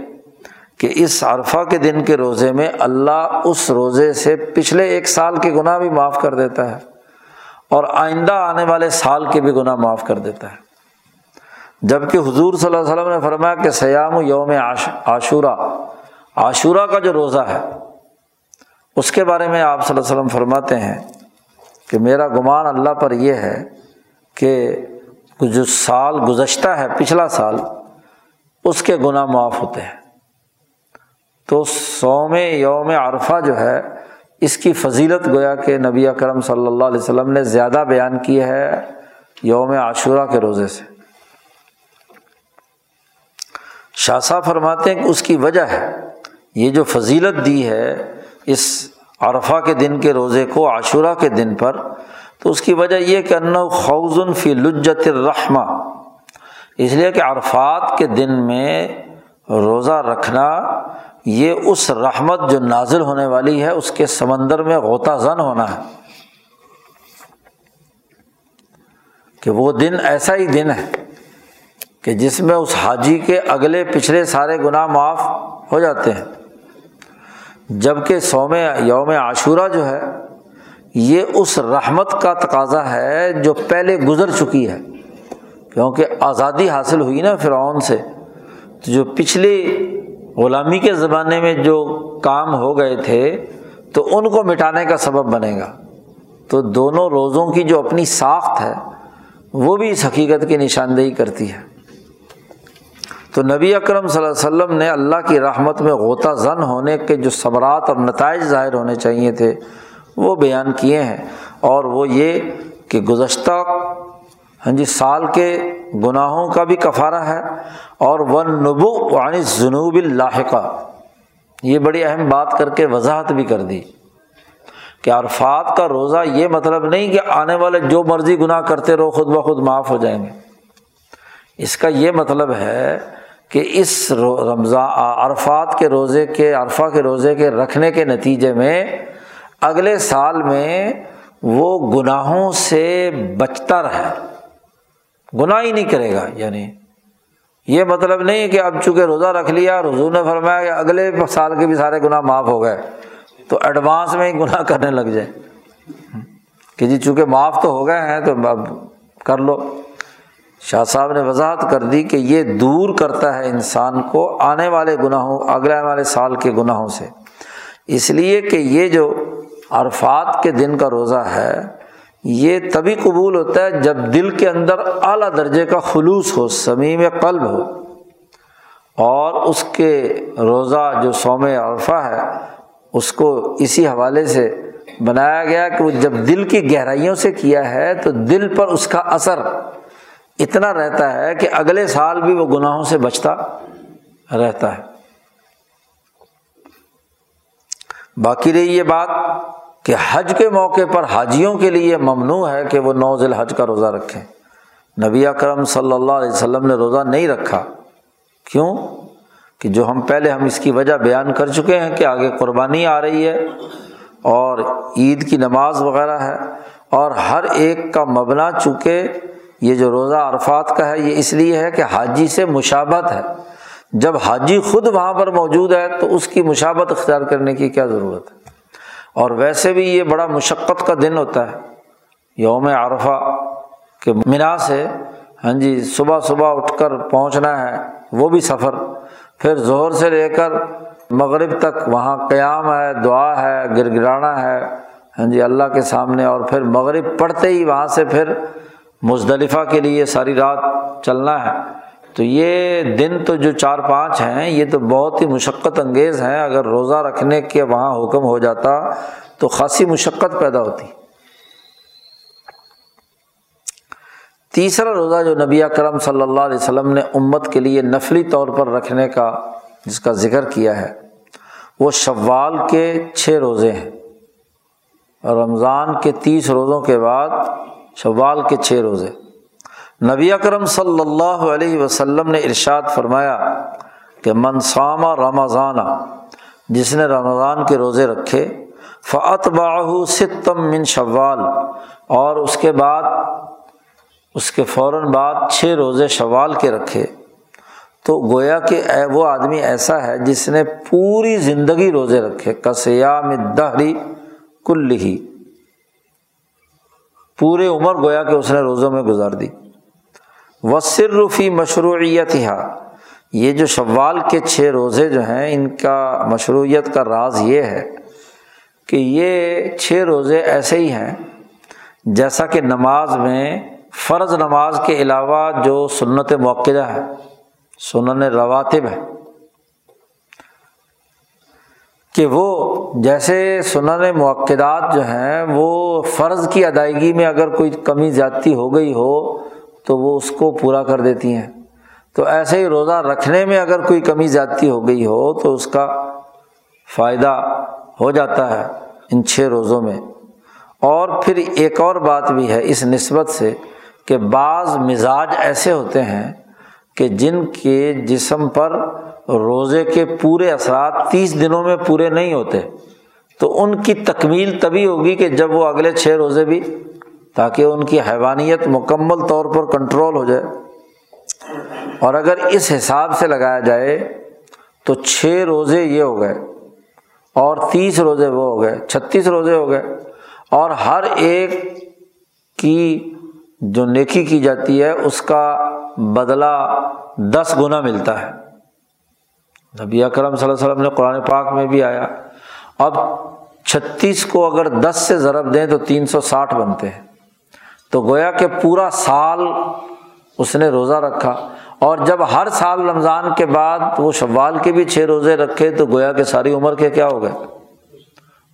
کہ اس عرفہ کے دن کے روزے میں اللہ اس روزے سے پچھلے ایک سال کے گناہ بھی معاف کر دیتا ہے۔ اور آئندہ آنے والے سال کے بھی گناہ معاف کر دیتا ہے۔ جبکہ حضور صلی اللہ علیہ وسلم نے فرمایا کہ سیام یوم عاشورہ عاشورہ کا جو روزہ ہے، اس کے بارے میں آپ صلی اللہ علیہ وسلم فرماتے ہیں کہ میرا گمان اللہ پر یہ ہے کہ جو سال گزشتہ ہے، پچھلا سال، اس کے گناہ معاف ہوتے ہیں۔ تو سوم یوم عرفہ جو ہے اس کی فضیلت گویا کہ نبی اکرم صلی اللہ علیہ وسلم نے زیادہ بیان کی ہے یوم عاشورہ کے روزے سے۔ شاہ صاحب فرماتے ہیں کہ اس کی وجہ ہے، یہ جو فضیلت دی ہے اس عرفہ کے دن کے روزے کو عاشورہ کے دن پر، تو اس کی وجہ یہ کہ ان خوزن فی لجت الرحمہ۔ اس لیے کہ عرفات کے دن میں روزہ رکھنا یہ اس رحمت جو نازل ہونے والی ہے، اس کے سمندر میں غوطہ زن ہونا ہے۔ کہ وہ دن ایسا ہی دن ہے کہ جس میں اس حاجی کے اگلے پچھلے سارے گناہ معاف ہو جاتے ہیں۔ جبکہ سوم یوم عاشورہ جو ہے، یہ اس رحمت کا تقاضا ہے جو پہلے گزر چکی ہے۔ کیونکہ آزادی حاصل ہوئی نا فرعون سے، تو جو پچھلی غلامی کے زمانے میں جو کام ہو گئے تھے، تو ان کو مٹانے کا سبب بنے گا۔ تو دونوں روزوں کی جو اپنی ساخت ہے، وہ بھی اس حقیقت کی نشاندہی کرتی ہے۔ تو نبی اکرم صلی اللہ علیہ وسلم نے اللہ کی رحمت میں غوطہ زن ہونے کے جو صبرات اور نتائج ظاہر ہونے چاہیے تھے، وہ بیان کیے ہیں۔ اور وہ یہ کہ گزشتہ ہاں جی سال کے گناہوں کا بھی کفارہ ہے۔ اور ون نبو وعنی جنوب اللاحقہ۔ یہ بڑی اہم بات کر کے وضاحت بھی کر دی۔ کہ عرفات کا روزہ یہ مطلب نہیں کہ آنے والے جو مرضی گناہ کرتے رہو، خود بخود معاف ہو جائیں گے۔ اس کا یہ مطلب ہے کہ اس رمضان، عرفات کے روزے کے، عرفہ کے روزے کے رکھنے کے نتیجے میں اگلے سال میں وہ گناہوں سے بچتا رہے۔ گناہ ہی نہیں کرے گا یعنی یہ مطلب نہیں کہ اب چونکہ روزہ رکھ لیا رضو نے فرمایا کہ اگلے سال کے بھی سارے گناہ معاف ہو گئے، تو ایڈوانس میں ہی گناہ کرنے لگ جائے۔ کہ جی چونکہ معاف تو ہو گئے ہیں، تو اب کر لو۔ شاہ صاحب نے وضاحت کر دی کہ یہ دور کرتا ہے انسان کو آنے والے گناہوں، اگلے والے سال کے گناہوں سے۔ اس لیے کہ یہ جو عرفات کے دن کا روزہ ہے یہ تبھی قبول ہوتا ہے جب دل کے اندر اعلیٰ درجے کا خلوص ہو سمیم قلب ہو۔ اور اس کے روزہ جو سوم عرفہ ہے، اس کو اسی حوالے سے بنایا گیا کہ وہ جب دل کی گہرائیوں سے کیا ہے تو دل پر اس کا اثر اتنا رہتا ہے کہ اگلے سال بھی وہ گناہوں سے بچتا رہتا ہے۔ باقی رہی یہ بات کہ حج کے موقع پر حاجیوں کے لیے ممنوع ہے کہ وہ نوز الحج کا روزہ رکھیں۔ نبی اکرم صلی اللہ علیہ وسلم نے روزہ نہیں رکھا۔ کیوں؟ کہ جو ہم پہلے ہم اس کی وجہ بیان کر چکے ہیں کہ آگے قربانی آ رہی ہے اور عید کی نماز وغیرہ ہے اور ہر ایک کا مبنا چونکہ یہ جو روزہ عرفات کا ہے، یہ اس لیے ہے کہ حاجی سے مشابت ہے۔ جب حاجی خود وہاں پر موجود ہے تو اس کی مشابت اختیار کرنے کی کیا ضرورت ہے؟ اور ویسے بھی یہ بڑا مشقت کا دن ہوتا ہے۔ یوم عرفہ کے منا سے ہاں جی صبح صبح اٹھ کر پہنچنا ہے، وہ بھی سفر۔ پھر زہر سے لے کر مغرب تک وہاں قیام ہے، دعا ہے گر گرانا ہے ہاں جی اللہ کے سامنے۔ اور پھر مغرب پڑھتے ہی وہاں سے پھر مزدلفہ کے لیے ساری رات چلنا ہے۔ تو یہ دن تو جو چار پانچ ہیں، یہ تو بہت ہی مشقت انگیز ہیں۔ اگر روزہ رکھنے کے وہاں حکم ہو جاتا تو خاصی مشقت پیدا ہوتی۔ تیسرا روزہ جو نبی کرم صلی اللہ علیہ وسلم نے امت کے لیے نفلی طور پر رکھنے کا، جس کا ذکر کیا ہے، وہ شوال کے چھ روزے ہیں۔ رمضان کے تیس روزوں کے بعد شوال کے چھ روزے۔ نبی اکرم صلی اللہ علیہ وسلم نے ارشاد فرمایا کہ منسامہ رمضان، جس نے رمضان کے روزے رکھے فعت باہو ستم من شوال، اور اس کے بعد، اس کے فوراً بعد چھ روزے شوال کے رکھے۔ تو گویا کہ وہ آدمی ایسا ہے جس نے پوری زندگی روزے رکھے کسیام دہری کل ہی پورے عمر گویا کہ اس نے روزوں میں گزار دی۔ و صرفی مشروعیت یہ جو شوال کے چھ روزے جو ہیں، ان کا مشروعیت کا راز یہ ہے کہ یہ چھ روزے ایسے ہی ہیں، جیسا کہ نماز میں فرض نماز کے علاوہ جو سنت موقع ہے، سنن رواتب ہے۔ کہ وہ جیسے سنن موقعات جو ہیں، وہ فرض کی ادائیگی میں اگر کوئی کمی زیادتی ہو گئی ہو تو وہ اس کو پورا کر دیتی ہیں۔ تو ایسے ہی روزہ رکھنے میں اگر کوئی کمی زیادتی ہو گئی ہو تو اس کا فائدہ ہو جاتا ہے ان چھ روزوں میں۔ اور پھر ایک اور بات بھی ہے اس نسبت سے کہ بعض مزاج ایسے ہوتے ہیں کہ جن کے جسم پر روزے کے پورے اثرات تیس دنوں میں پورے نہیں ہوتے، تو ان کی تکمیل تبھی ہوگی کہ جب وہ اگلے چھ روزے بھی تاکہ ان کی حیوانیت مکمل طور پر کنٹرول ہو جائے۔ اور اگر اس حساب سے لگایا جائے تو چھ روزے یہ ہو گئے اور تیس روزے وہ ہو گئے، چھتیس روزے ہو گئے۔ اور ہر ایک کی جو نیکی کی جاتی ہے، اس کا بدلہ دس گنا ملتا ہے۔ نبی اکرم صلی اللہ علیہ وسلم نے قرآن پاک میں بھی آیا۔ اب چھتیس کو اگر دس سے ضرب دیں تو تین سو ساٹھ بنتے ہیں۔ تو گویا کہ پورا سال اس نے روزہ رکھا اور جب ہر سال رمضان کے بعد وہ شوال کے بھی چھ روزے رکھے تو گویا کہ ساری عمر کے کیا ہو گئے؟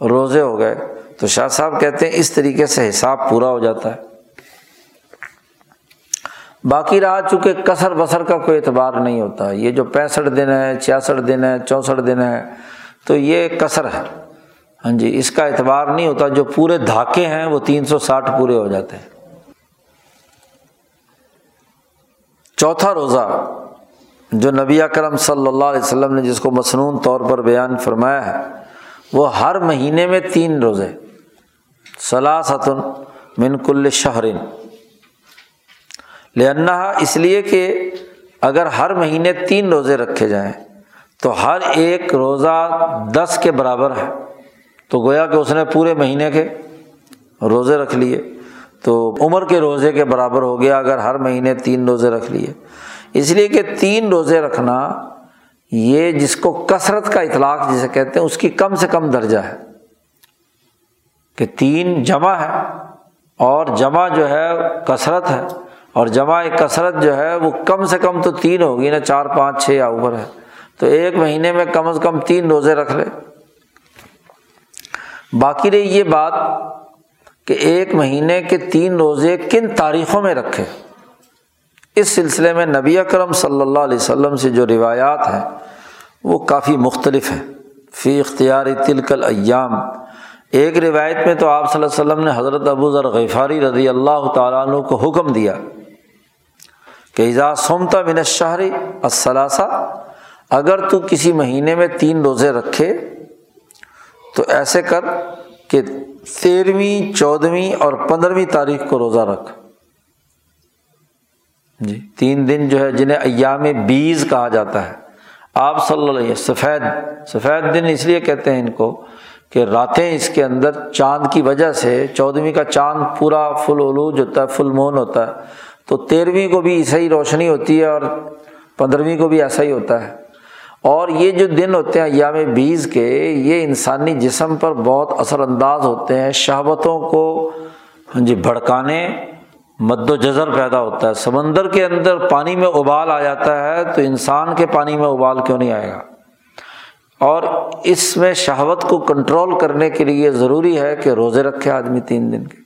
روزے ہو گئے۔ تو شاہ صاحب کہتے ہیں اس طریقے سے حساب پورا ہو جاتا ہے۔ باقی رہا چونکہ کثر بسر کا کوئی اعتبار نہیں ہوتا۔ یہ جو پینسٹھ دن ہے، چھیاسٹھ دن ہے، چونسٹھ دن ہے، تو یہ کثر ہے۔ ہاں جی اس کا اعتبار نہیں ہوتا۔ جو پورے دھاکے ہیں وہ تین سو ساٹھ پورے ہو جاتے ہیں۔ چوتھا روزہ جو نبی اکرم صلی اللہ علیہ وسلم نے جس کو مصنون طور پر بیان فرمایا ہے، وہ ہر مہینے میں تین روزے۔ سلاستن من کل شہرن۔ لنا اس لیے کہ اگر ہر مہینے تین روزے رکھے جائیں، تو ہر ایک روزہ دس کے برابر ہے۔ تو گویا کہ اس نے پورے مہینے کے روزے رکھ لیے۔ تو عمر کے روزے کے برابر ہو گیا اگر ہر مہینے تین روزے رکھ لیے۔ اس لیے کہ تین روزے رکھنا یہ جس کو کثرت کا اطلاق جسے کہتے ہیں، اس کی کم سے کم درجہ ہے۔ کہ تین جمع ہے اور جمع جو ہے کثرت ہے، اور جمع کثرت جو ہے وہ کم سے کم تو تین ہوگی نا، چار، پانچ، چھ یا اوپر ہے۔ تو ایک مہینے میں کم از کم تین روزے رکھ لے۔ باقی رہی یہ بات کہ ایک مہینے کے تین روزے کن تاریخوں میں رکھے؟ اس سلسلے میں نبی اکرم صلی اللہ علیہ وسلم سے جو روایات ہیں، وہ کافی مختلف ہیں۔ فی اختیاری تلکل ایام ایک روایت میں تو آپ صلی اللہ علیہ وسلم نے حضرت ابو ذر غفاری رضی اللہ تعالیٰ عنہ کو حکم دیا کہ ایزا سومتا من شہری الثلاثہ، اگر تو کسی مہینے میں تین روزے رکھے، تو ایسے کر کہ تیرہویں چودھویں اور پندرہویں تاریخ کو روزہ رکھ۔ جی تین دن جو ہے جنہیں ایام بیز کہا جاتا ہے۔ آپ صلی اللہ علیہ سفید سفید دن اس لیے کہتے ہیں ان کو کہ راتیں اس کے اندر چاند کی وجہ سے، چودھویں کا چاند پورا فل علوج ہوتا ہے، فل مون ہوتا ہے۔ تو تیرہویں کو بھی ایسا ہی روشنی ہوتی ہے اور پندرہویں کو بھی ایسا ہی ہوتا ہے۔ اور یہ جو دن ہوتے ہیں ایام بیس کے، یہ انسانی جسم پر بہت اثر انداز ہوتے ہیں شہبتوں کو ہاں جی بھڑکانے مد و جذر پیدا ہوتا ہے۔ سمندر کے اندر پانی میں ابال آ جاتا ہے تو انسان کے پانی میں ابال کیوں نہیں آئے گا؟ اور اس میں شہوت کو کنٹرول کرنے کے لیے ضروری ہے کہ روزے رکھے آدمی تین دن کے۔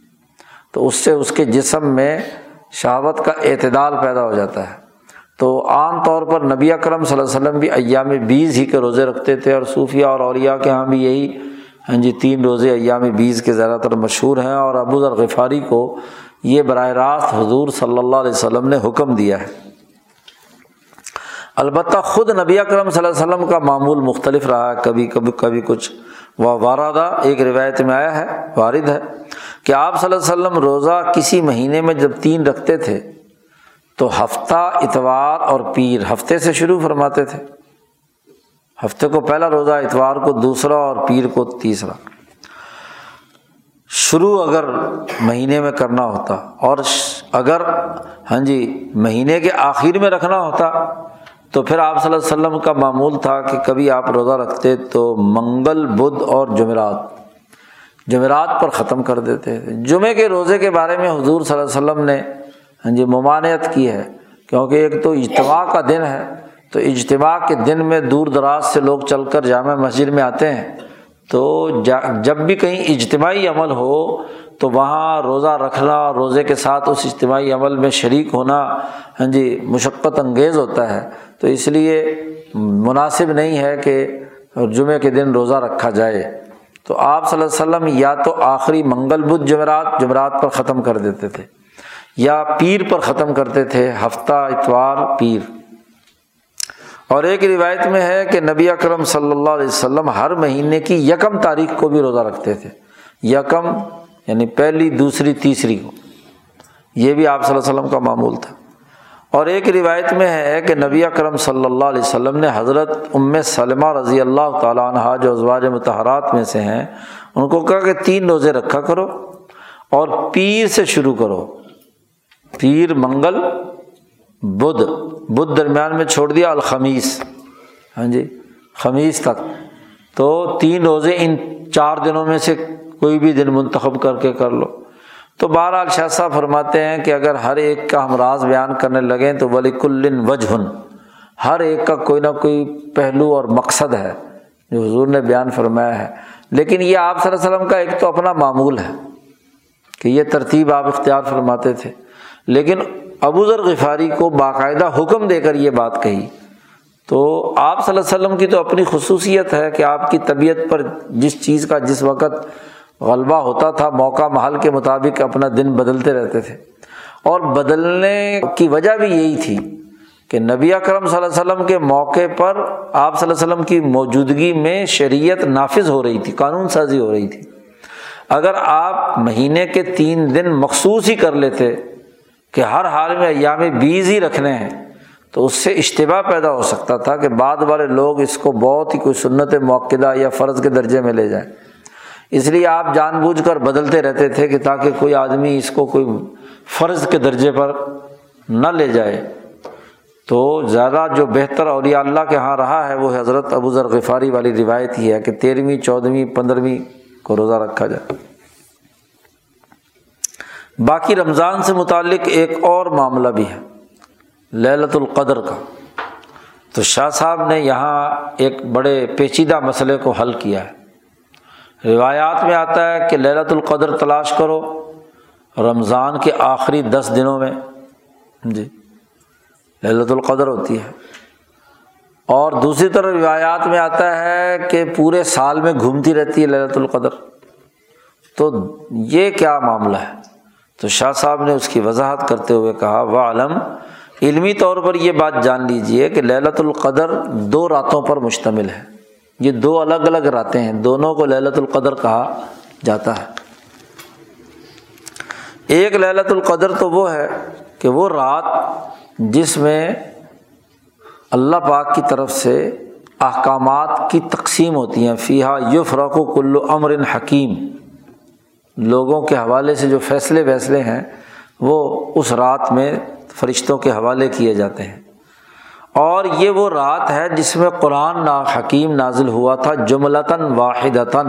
تو اس سے اس کے جسم میں شہوت کا اعتدال پیدا ہو جاتا ہے۔ تو عام طور پر نبی اکرم صلی اللہ علیہ وسلم بھی ایام بیس ہی کے روزے رکھتے تھے اور صوفیہ اور اوریا کے یہاں بھی یہی ہاں جی تین روزے ایام بیس کے زیادہ تر مشہور ہیں اور ابو ذر غفاری کو یہ براہ راست حضور صلی اللہ علیہ وسلم نے حکم دیا ہے۔ البتہ خود نبی اکرم صلی اللہ علیہ وسلم کا معمول مختلف رہا ہے کبھی کبھی کبھی کچھ وہ وارادہ ایک روایت میں آیا ہے، وارد ہے کہ آپ صلی اللہ علیہ وسلم روزہ کسی مہینے میں جب تین رکھتے تھے تو ہفتہ اتوار اور پیر ہفتے سے شروع فرماتے تھے۔ ہفتے کو پہلا روزہ اتوار کو دوسرا اور پیر کو تیسرا۔ شروع اگر مہینے میں کرنا ہوتا اور اگر ہاں جی مہینے کے آخر میں رکھنا ہوتا تو پھر آپ صلی اللہ علیہ وسلم کا معمول تھا کہ کبھی آپ روزہ رکھتے تو منگل، بدھ اور جمعرات جمعرات پر ختم کر دیتے۔ تھے جمعے کے روزے کے بارے میں حضور صلی اللہ علیہ وسلم نے ہاں جی ممانعت کی ہے۔ کیونکہ ایک تو اجتماع کا دن ہے، تو اجتماع کے دن میں دور دراز سے لوگ چل کر جامع مسجد میں آتے ہیں۔ تو جب بھی کہیں اجتماعی عمل ہو، تو وہاں روزہ رکھنا، روزے کے ساتھ اس اجتماعی عمل میں شریک ہونا ہاں جی مشقت انگیز ہوتا ہے۔ تو اس لیے مناسب نہیں ہے کہ جمعے کے دن روزہ رکھا جائے۔ تو آپ صلی اللہ علیہ وسلم یا تو آخری منگل بدھ جمعرات جمعرات پر ختم کر دیتے تھے۔ یا پیر پر ختم کرتے تھے، ہفتہ اتوار پیر۔ اور ایک روایت میں ہے کہ نبی اکرم صلی اللہ علیہ وسلم ہر مہینے کی یکم تاریخ کو بھی روزہ رکھتے تھے۔ یکم یعنی پہلی، دوسری، تیسری کو۔ یہ بھی آپ صلی اللہ علیہ وسلم کا معمول تھا۔ اور ایک روایت میں ہے کہ نبی اکرم صلی اللہ علیہ وسلم نے حضرت ام سلمہ رضی اللہ تعالیٰ عنہ جو ازواج متحرات میں سے ہیں، ان کو کہا کہ تین روزے رکھا کرو اور پیر سے شروع کرو۔ پیر منگل، بدھ بدھ درمیان میں چھوڑ دیا، الخمیس۔ ہاں جی خمیس تک۔ تو تین روزے ان چار دنوں میں سے کوئی بھی دن منتخب کر کے کر لو۔ تو بہرحال شاہ صاحب فرماتے ہیں کہ اگر ہر ایک کا ہم راز بیان کرنے لگیں تو ولی کلن وجہن۔ ہر ایک کا کوئی نہ کوئی پہلو اور مقصد ہے، جو حضور نے بیان فرمایا ہے۔ لیکن یہ آپ صلی اللہ علیہ وسلم کا ایک تو اپنا معمول ہے کہ یہ ترتیب آپ اختیار فرماتے تھے۔ لیکن ابو ذر غفاری کو باقاعدہ حکم دے کر یہ بات کہی۔ تو آپ صلی اللہ علیہ وسلم کی تو اپنی خصوصیت ہے کہ آپ کی طبیعت پر جس چیز کا جس وقت غلبہ ہوتا تھا، موقع محل کے مطابق اپنا دن بدلتے رہتے تھے۔ اور بدلنے کی وجہ بھی یہی تھی کہ نبی اکرم صلی اللہ علیہ وسلم کے موقع پر آپ صلی اللہ علیہ وسلم کی موجودگی میں شریعت نافذ ہو رہی تھی، قانون سازی ہو رہی تھی۔ اگر آپ مہینے کے تین دن مخصوص ہی کر لیتے کہ ہر حال میں ایام بیز ہی رکھنے ہیں، تو اس سے اشتباہ پیدا ہو سکتا تھا کہ بعد والے لوگ اس کو بہت ہی کوئی سنت موقع یا فرض کے درجے میں لے جائیں۔ اس لیے آپ جان بوجھ کر بدلتے رہتے تھے کہ تاکہ کوئی آدمی اس کو کوئی فرض کے درجے پر نہ لے جائے۔ تو زیادہ جو بہتر اور اللہ کے یہاں رہا ہے، وہ حضرت ابو ذر غفاری والی روایت ہی ہے کہ تیرہویں چودھویں پندرہویں کو روزہ رکھا جائے۔ باقی رمضان سے متعلق ایک اور معاملہ بھی ہے للت القدر کا۔ تو شاہ صاحب نے یہاں ایک بڑے پیچیدہ مسئلے کو حل کیا ہے۔ روایات میں آتا ہے کہ للت القدر تلاش کرو رمضان کے آخری دس دنوں میں۔ جی للت القدر ہوتی ہے۔ اور دوسری طرف روایات میں آتا ہے کہ پورے سال میں گھومتی رہتی ہے للت القدر۔ تو یہ کیا معاملہ ہے؟ تو شاہ صاحب نے اس کی وضاحت کرتے ہوئے کہا وہ علم علمی طور پر یہ بات جان لیجیے کہ للت القدر دو راتوں پر مشتمل ہے۔ یہ دو الگ الگ راتیں ہیں، دونوں کو للت القدر کہا جاتا ہے۔ ایک للت القدر تو وہ ہے کہ وہ رات جس میں اللہ پاک کی طرف سے احکامات کی تقسیم ہوتی ہیں۔ فیحا یو فروق و کلو امر حکیم۔ لوگوں کے حوالے سے جو فیصلے ویصلے ہیں، وہ اس رات میں فرشتوں کے حوالے کیے جاتے ہیں۔ اور یہ وہ رات ہے جس میں قرآن نا حکیم نازل ہوا تھا، جملتاً واحدتاً۔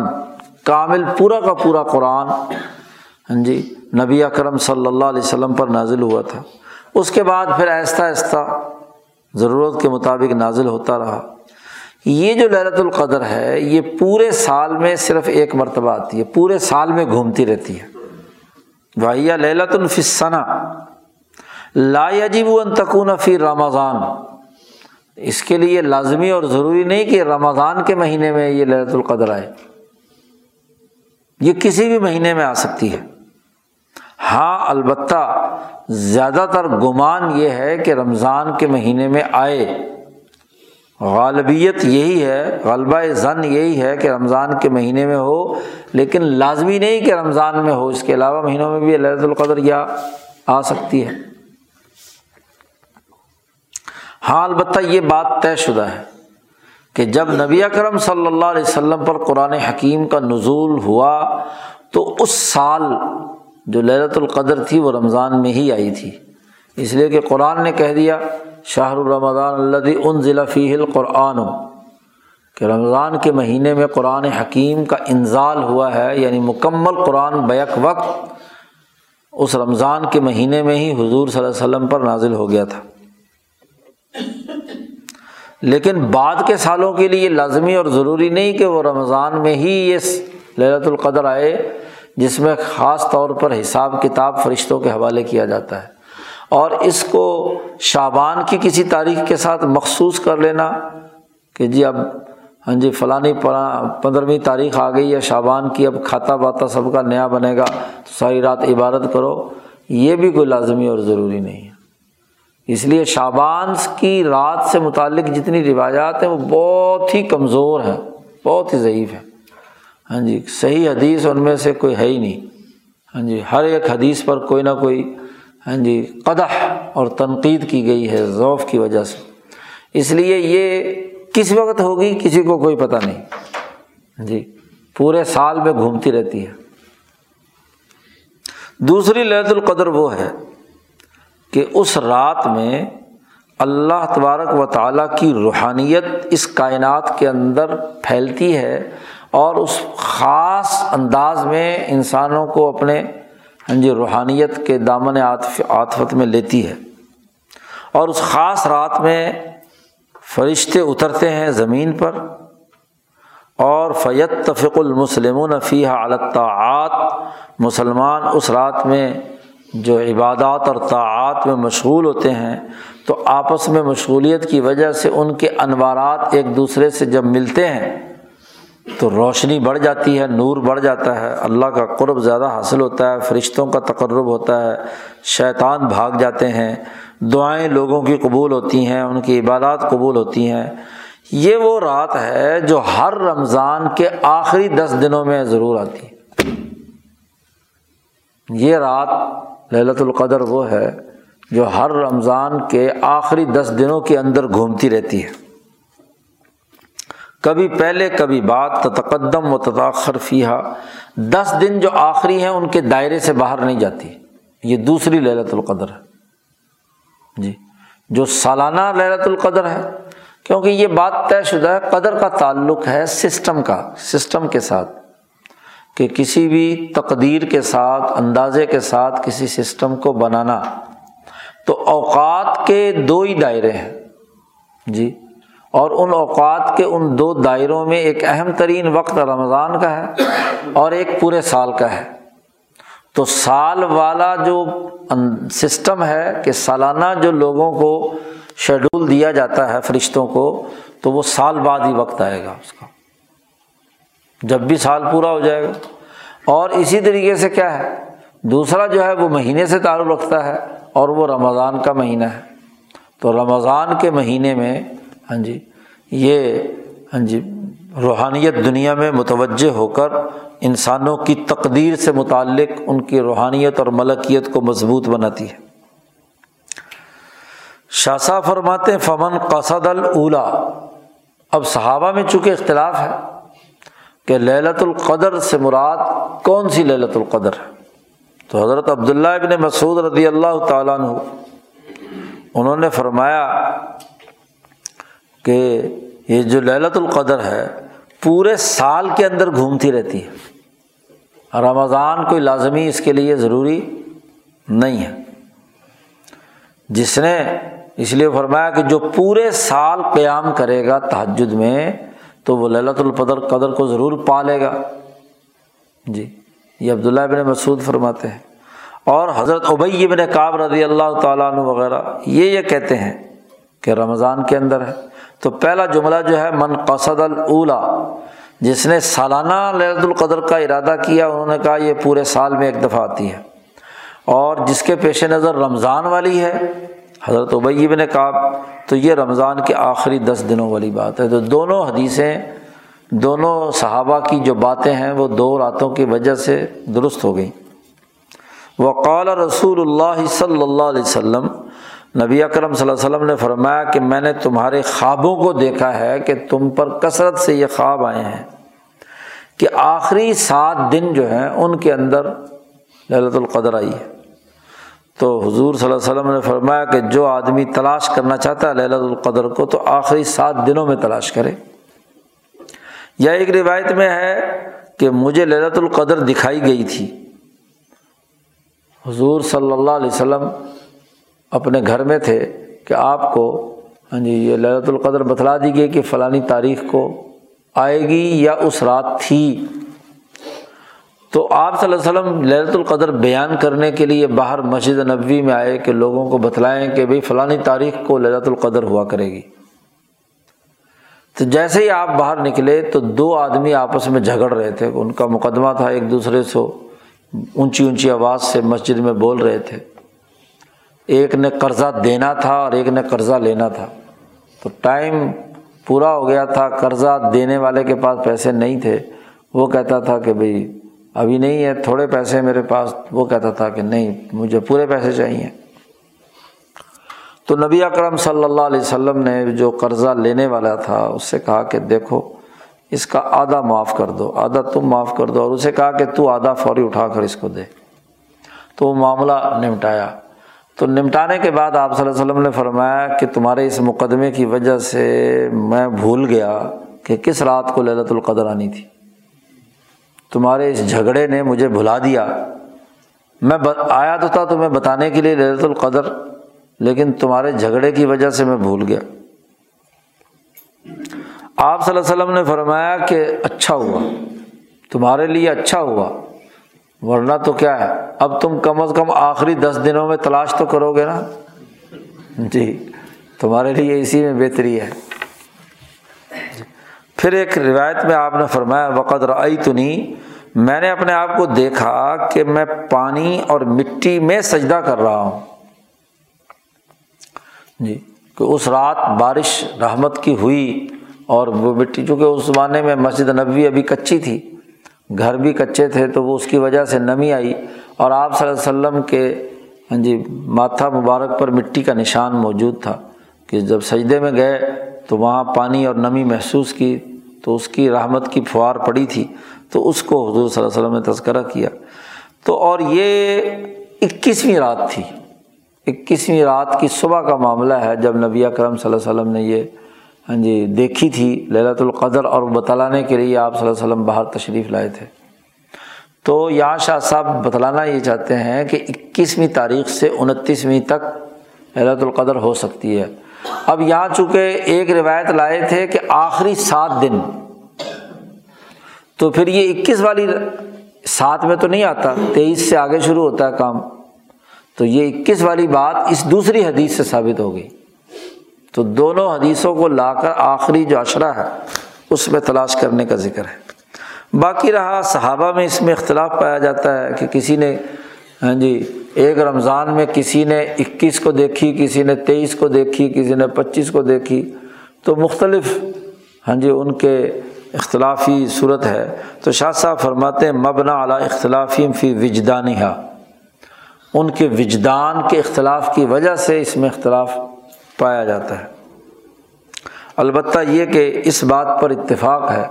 کامل پورا کا پورا قرآن ہاں جی نبی اکرم صلی اللہ علیہ وسلم پر نازل ہوا تھا۔ اس کے بعد پھر آہستہ آہستہ ضرورت کے مطابق نازل ہوتا رہا۔ یہ جو لہرت القدر ہے، یہ پورے سال میں صرف ایک مرتبہ آتی ہے، پورے سال میں گھومتی رہتی ہے۔ وحیہ للت الفسنا لا یجب ان تکون فی رمضان۔ اس کے لیے لازمی اور ضروری نہیں کہ رمضان کے مہینے میں یہ لہرت القدر آئے۔ یہ کسی بھی مہینے میں آ سکتی ہے۔ ہاں البتہ زیادہ تر گمان یہ ہے کہ رمضان کے مہینے میں آئے۔ غالبیت یہی ہے، غلبہ زن یہی ہے کہ رمضان کے مہینے میں ہو، لیکن لازمی نہیں کہ رمضان میں ہو، اس کے علاوہ مہینوں میں بھی لہرت القدر یا آ سکتی ہے۔ ہاں البتہ یہ بات طے شدہ ہے کہ جب نبی اکرم صلی اللہ علیہ وسلم پر قرآن حکیم کا نزول ہوا تو اس سال جو للت القدر تھی وہ رمضان میں ہی آئی تھی۔ اس لیے کہ قرآن نے کہہ دیا شاہ الرمضان اللہ ان ضلع فی القرآن. کہ رمضان کے مہینے میں قرآن حکیم کا انزال ہوا ہے یعنی مکمل قرآن بیک وقت اس رمضان کے مہینے میں ہی حضور صلی اللہ علیہ وسلم پر نازل ہو گیا تھا۔ لیکن بعد کے سالوں کے لیے لازمی اور ضروری نہیں کہ وہ رمضان میں ہی یہ للت القدر آئے، جس میں خاص طور پر حساب کتاب فرشتوں کے حوالے کیا جاتا ہے۔ اور اس کو شابان کی کسی تاریخ کے ساتھ مخصوص کر لینا کہ جی اب ہاں جی فلانی پندرہویں تاریخ آ گئی ہے شابان کی اب کھاتا باتا سب کا نیا بنے گا، تو ساری رات عبادت کرو۔ یہ بھی کوئی لازمی اور ضروری نہیں ہے۔ اس لیے شابان کی رات سے متعلق جتنی روایات ہیں، وہ بہت ہی کمزور ہیں، بہت ہی ضعیف ہیں۔ ہاں جی صحیح حدیث ان میں سے کوئی ہے ہی نہیں۔ ہاں جی ہر ایک حدیث پر کوئی نہ کوئی ہاں جی قدح اور تنقید کی گئی ہے ذوف کی وجہ سے۔ اس لیے یہ کس وقت ہوگی کسی کو کوئی پتہ نہیں۔ ہاں جی پورے سال میں گھومتی رہتی ہے۔ دوسری لہت القدر وہ ہے کہ اس رات میں اللہ تبارک و تعالیٰ کی روحانیت اس کائنات کے اندر پھیلتی ہے اور اس خاص انداز میں انسانوں کو اپنے ہاں جی روحانیت کے دامن عاطف، عاطفت میں لیتی ہے۔ اور اس خاص رات میں فرشتے اترتے ہیں زمین پر، اور فیت تفق المسلم فیح الطاعات۔ مسلمان اس رات میں جو عبادات اور طاعات میں مشغول ہوتے ہیں، تو آپس میں مشغولیت کی وجہ سے ان کے انوارات ایک دوسرے سے جب ملتے ہیں تو روشنی بڑھ جاتی ہے، نور بڑھ جاتا ہے۔ اللہ کا قرب زیادہ حاصل ہوتا ہے، فرشتوں کا تقرب ہوتا ہے، شیطان بھاگ جاتے ہیں۔ دعائیں لوگوں کی قبول ہوتی ہیں، ان کی عبادات قبول ہوتی ہیں۔ یہ وہ رات ہے جو ہر رمضان کے آخری دس دنوں میں ضرور آتی ہے۔ یہ رات للت القدر وہ ہے جو ہر رمضان کے آخری دس دنوں کے اندر گھومتی رہتی ہے۔ کبھی پہلے، کبھی بعد تقدم و تطاخر فیحا دس دن جو آخری ہیں، ان کے دائرے سے باہر نہیں جاتی۔ یہ دوسری للت القدر ہے۔ جی جو سالانہ للت القدر ہے۔ کیونکہ یہ بات طے شدہ ہے، قدر کا تعلق ہے سسٹم کا، سسٹم کے ساتھ۔ کہ کسی بھی تقدیر کے ساتھ، اندازے کے ساتھ کسی سسٹم کو بنانا۔ تو اوقات کے دو ہی دائرے ہیں۔ جی اور ان اوقات کے ان دو دائروں میں ایک اہم ترین وقت رمضان کا ہے اور ایک پورے سال کا ہے۔ تو سال والا جو سسٹم ہے کہ سالانہ جو لوگوں کو شیڈول دیا جاتا ہے، فرشتوں کو، تو وہ سال بعد ہی وقت آئے گا اس کا۔ جب بھی سال پورا ہو جائے گا۔ اور اسی طریقے سے کیا ہے؟ دوسرا جو ہے، وہ مہینے سے تعلق رکھتا ہے اور وہ رمضان کا مہینہ ہے۔ تو رمضان کے مہینے میں ہاں جی یہ ہاں جی روحانیت دنیا میں متوجہ ہو کر انسانوں کی تقدیر سے متعلق ان کی روحانیت اور ملکیت کو مضبوط بناتی ہے۔ شاہ فرماتے فمن قصد الا اب صحابہ میں چونکہ اختلاف ہے کہ للت القدر سے مراد کون سی للت القدر ہے، تو حضرت عبداللہ ابن مسعود رضی اللہ تعالیٰ عنہ، انہوں نے فرمایا کہ یہ جو للت القدر ہے، پورے سال کے اندر گھومتی رہتی ہے۔ رمضان کوئی لازمی اس کے لیے ضروری نہیں ہے۔ جس نے اس لیے فرمایا کہ جو پورے سال قیام کرے گا تحجد میں، تو وہ للت القدر قدر کو ضرور پالے گا۔ جی یہ عبداللہ ابن مسعود فرماتے ہیں۔ اور حضرت ابئی ابن کاب رضی اللہ تعالیٰ عنہ وغیرہ یہ یہ کہتے ہیں کہ رمضان کے اندر ہے۔ تو پہلا جملہ جو ہے، من قصد الا جس نے سالانہ للت القدر کا ارادہ کیا، انہوں نے کہا، یہ پورے سال میں ایک دفعہ آتی ہے اور جس کے پیش نظر رمضان والی ہے، حضرت ابیب نے کہا تو یہ رمضان کے آخری دس دنوں والی بات ہے۔ تو دونوں حدیثیں، دونوں صحابہ کی جو باتیں ہیں، وہ دو راتوں کی وجہ سے درست ہو گئیں۔ وقال رسول اللہ صلی اللہ علیہ وسلم نبی اکرم صلی اللہ علیہ وسلم نے فرمایا کہ میں نے تمہارے خوابوں کو دیکھا ہے کہ تم پر کثرت سے یہ خواب آئے ہیں کہ آخری سات دن جو ہیں ان کے اندر للت القدر آئی ہے۔ تو حضور صلی اللہ علیہ وسلم نے فرمایا کہ جو آدمی تلاش کرنا چاہتا ہے للت القدر کو تو آخری سات دنوں میں تلاش کرے۔ یا ایک روایت میں ہے کہ مجھے للت القدر دکھائی گئی تھی۔ حضور صلی اللہ علیہ وسلم اپنے گھر میں تھے کہ آپ کو ہاں جی یہ للت القدر بتلا دی گئی کہ فلانی تاریخ کو آئے گی یا اس رات تھی۔ تو آپ صلی اللہ علیہ وسلم للت القدر بیان کرنے کے لیے باہر مسجد نبوی میں آئے کہ لوگوں کو بتلائیں کہ بھائی فلانی تاریخ کو للت القدر ہوا کرے گی۔ تو جیسے ہی آپ باہر نکلے تو دو آدمی آپس میں جھگڑ رہے تھے۔ ان کا مقدمہ تھا، ایک دوسرے سے اونچی اونچی آواز سے مسجد میں بول رہے تھے۔ ایک نے قرضہ دینا تھا اور ایک نے قرضہ لینا تھا۔ تو ٹائم پورا ہو گیا تھا، قرضہ دینے والے کے پاس پیسے نہیں تھے۔ وہ کہتا تھا کہ بھائی ابھی نہیں ہے، تھوڑے پیسے میرے پاس۔ وہ کہتا تھا کہ نہیں، مجھے پورے پیسے چاہیے۔ تو نبی اکرم صلی اللہ علیہ وسلم نے جو قرضہ لینے والا تھا، اس سے کہا کہ دیکھو، اس کا آدھا معاف کر دو، آدھا تم معاف کر دو۔ اور اسے کہا کہ تو آدھا فوری اٹھا کر اس کو دے۔ تو وہ معاملہ نمٹایا۔ تو نمٹانے کے بعد آپ صلی اللہ علیہ وسلم نے فرمایا کہ تمہارے اس مقدمے کی وجہ سے میں بھول گیا کہ کس رات کو للت القدر آنی تھی۔ تمہارے اس جھگڑے نے مجھے بھلا دیا۔ میں آیا تو تھا تمہیں بتانے کے لیے للت القدر، لیکن تمہارے جھگڑے کی وجہ سے میں بھول گیا۔ آپ صلی اللہ علیہ وسلم نے فرمایا کہ اچھا ہوا، تمہارے لیے اچھا ہوا۔ ورنہ تو کیا ہے؟ اب تم کم از کم آخری دس دنوں میں تلاش تو کرو گے نا؟ جی تمہارے لیے اسی میں بہتری ہے۔ پھر ایک روایت میں آپ نے فرمایا وقت رئی تو نہیں میں نے اپنے آپ کو دیکھا کہ میں پانی اور مٹی میں سجدہ کر رہا ہوں۔ جی کہ اس رات بارش رحمت کی ہوئی اور وہ مٹی، چونکہ اس زمانے میں مسجد نبوی ابھی کچی تھی گھر بھی کچے تھے تو وہ اس کی وجہ سے نمی آئی اور آپ صلی اللہ علیہ وسلم کے ہاں جی ماتھا مبارک پر مٹی کا نشان موجود تھا کہ جب سجدے میں گئے تو وہاں پانی اور نمی محسوس کی تو اس کی رحمت کی فوار پڑی تھی تو اس کو حضور صلی اللہ علیہ وسلم نے تذکرہ کیا۔ تو اور یہ اکیسویں رات تھی۔ اکیسویں رات کی صبح کا معاملہ ہے جب نبی کرم صلی اللہ علیہ وسلم نے یہ ہاں جی دیکھی تھی للت القدر اور بتلانے کے لیے آپ صلی اللہ علیہ وسلم باہر تشریف لائے تھے۔ تو یہاں شاہ صاحب بتلانا یہ چاہتے ہیں کہ اکیسویں تاریخ سے انتیسویں تک للت القدر ہو سکتی ہے۔ اب یہاں چونکہ ایک روایت لائے تھے کہ آخری سات دن۔ تو پھر یہ اکیس والی سات میں تو نہیں آتا، تیئیس سے آگے شروع ہوتا ہے کام۔ تو یہ اکیس والی بات اس دوسری حدیث سے ثابت ہو گئی۔ تو دونوں حدیثوں کو لا کر آخری جو اشرا ہے، اس میں تلاش کرنے کا ذکر ہے۔ باقی رہا، صحابہ میں اس میں اختلاف پایا جاتا ہے کہ کسی نے ہاں جی ایک رمضان میں کسی نے اکیس کو دیکھی، کسی نے تیئیس کو دیکھی، کسی نے پچیس کو دیکھی۔ تو مختلف ہاں جی ان کے اختلافی صورت ہے۔ تو شاہ صاحب فرماتے ہیں مبنا اعلیٰ اختلافی فی وجدانیہ ان کے وجدان کے اختلاف کی وجہ سے اس میں اختلاف پایا جاتا ہے۔ البتہ یہ کہ اس بات پر اتفاق ہے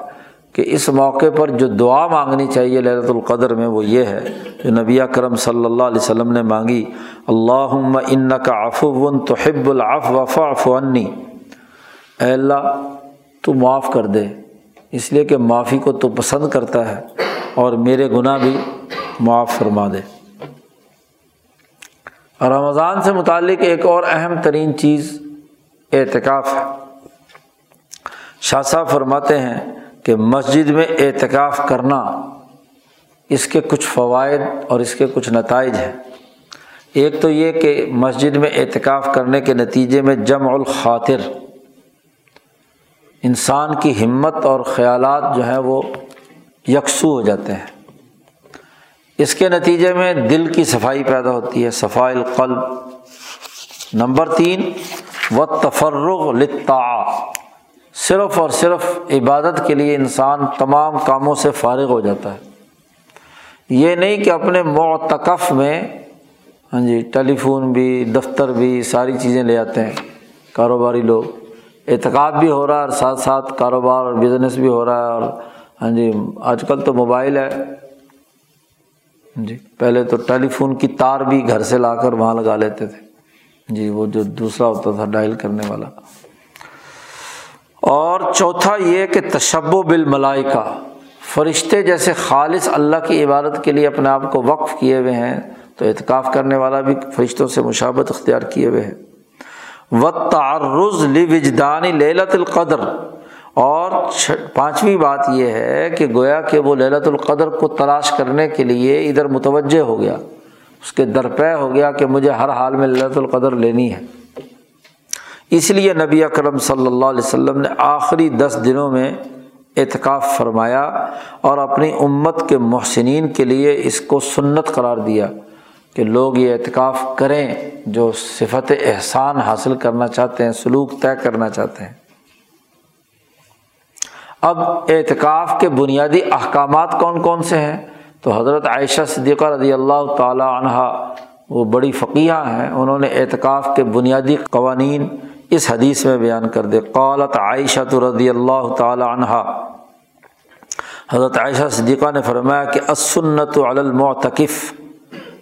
کہ اس موقع پر جو دعا مانگنی چاہیے للت القدر میں وہ یہ ہے جو نبی کرم صلی اللہ علیہ وسلم نے مانگی اللہ ان کا افو تو حب العف وفاف عنی اے اللہ، تو معاف کر دے، اس لیے کہ معافی کو تو پسند کرتا ہے اور میرے گناہ بھی معاف فرما دے۔ رمضان سے متعلق ایک اور اہم ترین چیز اعتکاف ہے۔ شاہ صاحب فرماتے ہیں کہ مسجد میں اعتکاف کرنا اس کے کچھ فوائد اور اس کے کچھ نتائج ہیں۔ ایک تو یہ کہ مسجد میں اعتکاف کرنے کے نتیجے میں جمع الخاطر، انسان کی ہمت اور خیالات جو ہیں وہ یکسو ہو جاتے ہیں۔ اس کے نتیجے میں دل کی صفائی پیدا ہوتی ہے صفائی القلب۔ نمبر تین و تفرغ لطا صرف اور صرف عبادت کے لیے انسان تمام کاموں سے فارغ ہو جاتا ہے۔ یہ نہیں کہ اپنے معتکف میں ہاں جی ٹیلی فون بھی، دفتر بھی، ساری چیزیں لے آتے ہیں۔ کاروباری لوگ۔ اعتقاد بھی ہو رہا ہے اور ساتھ ساتھ کاروبار اور بزنس بھی ہو رہا ہے اور ہاں جی آج کل تو موبائل ہے۔ جی۔ پہلے تو ٹیلی فون کی تار بھی گھر سے لا کر وہاں لگا لیتے تھے۔ جی وہ جو دوسرا ہوتا تھا، ڈائل کرنے والا۔ اور چوتھا یہ کہ تشب و بل ملائکہ فرشتے جیسے خالص اللہ کی عبادت کے لیے اپنے آپ کو وقف کیے ہوئے ہیں، تو اعتکاف کرنے والا بھی فرشتوں سے مشابت اختیار کیے ہوئے ہیں۔ و تعرض لجدانی للت القدر۔ اور پانچویں بات یہ ہے کہ گویا کہ وہ للت القدر کو تلاش کرنے کے لیے ادھر متوجہ ہو گیا۔ اس کے درپے ہو گیا کہ مجھے ہر حال میں للت القدر لینی ہے۔ اس لیے نبی اکرم صلی اللہ علیہ وسلم نے آخری دس دنوں میں اعتکاف فرمایا اور اپنی امت کے محسنین کے لیے اس کو سنت قرار دیا کہ لوگ یہ اعتکاف کریں جو صفت احسان حاصل کرنا چاہتے ہیں، سلوک طے کرنا چاہتے ہیں۔ اب اعتکاف کے بنیادی احکامات کون کون سے ہیں؟ تو حضرت عائشہ صدیقہ رضی اللہ تعالیٰ عنہ وہ بڑی فقیہ ہیں، انہوں نے اعتکاف کے بنیادی قوانین اس حدیث میں بیان کر دے۔ قالت عائشہ تو رضی اللہ تعالیٰ عنہ حضرت عائشہ صدیقہ نے فرمایا کہ اسنت المعتکف۔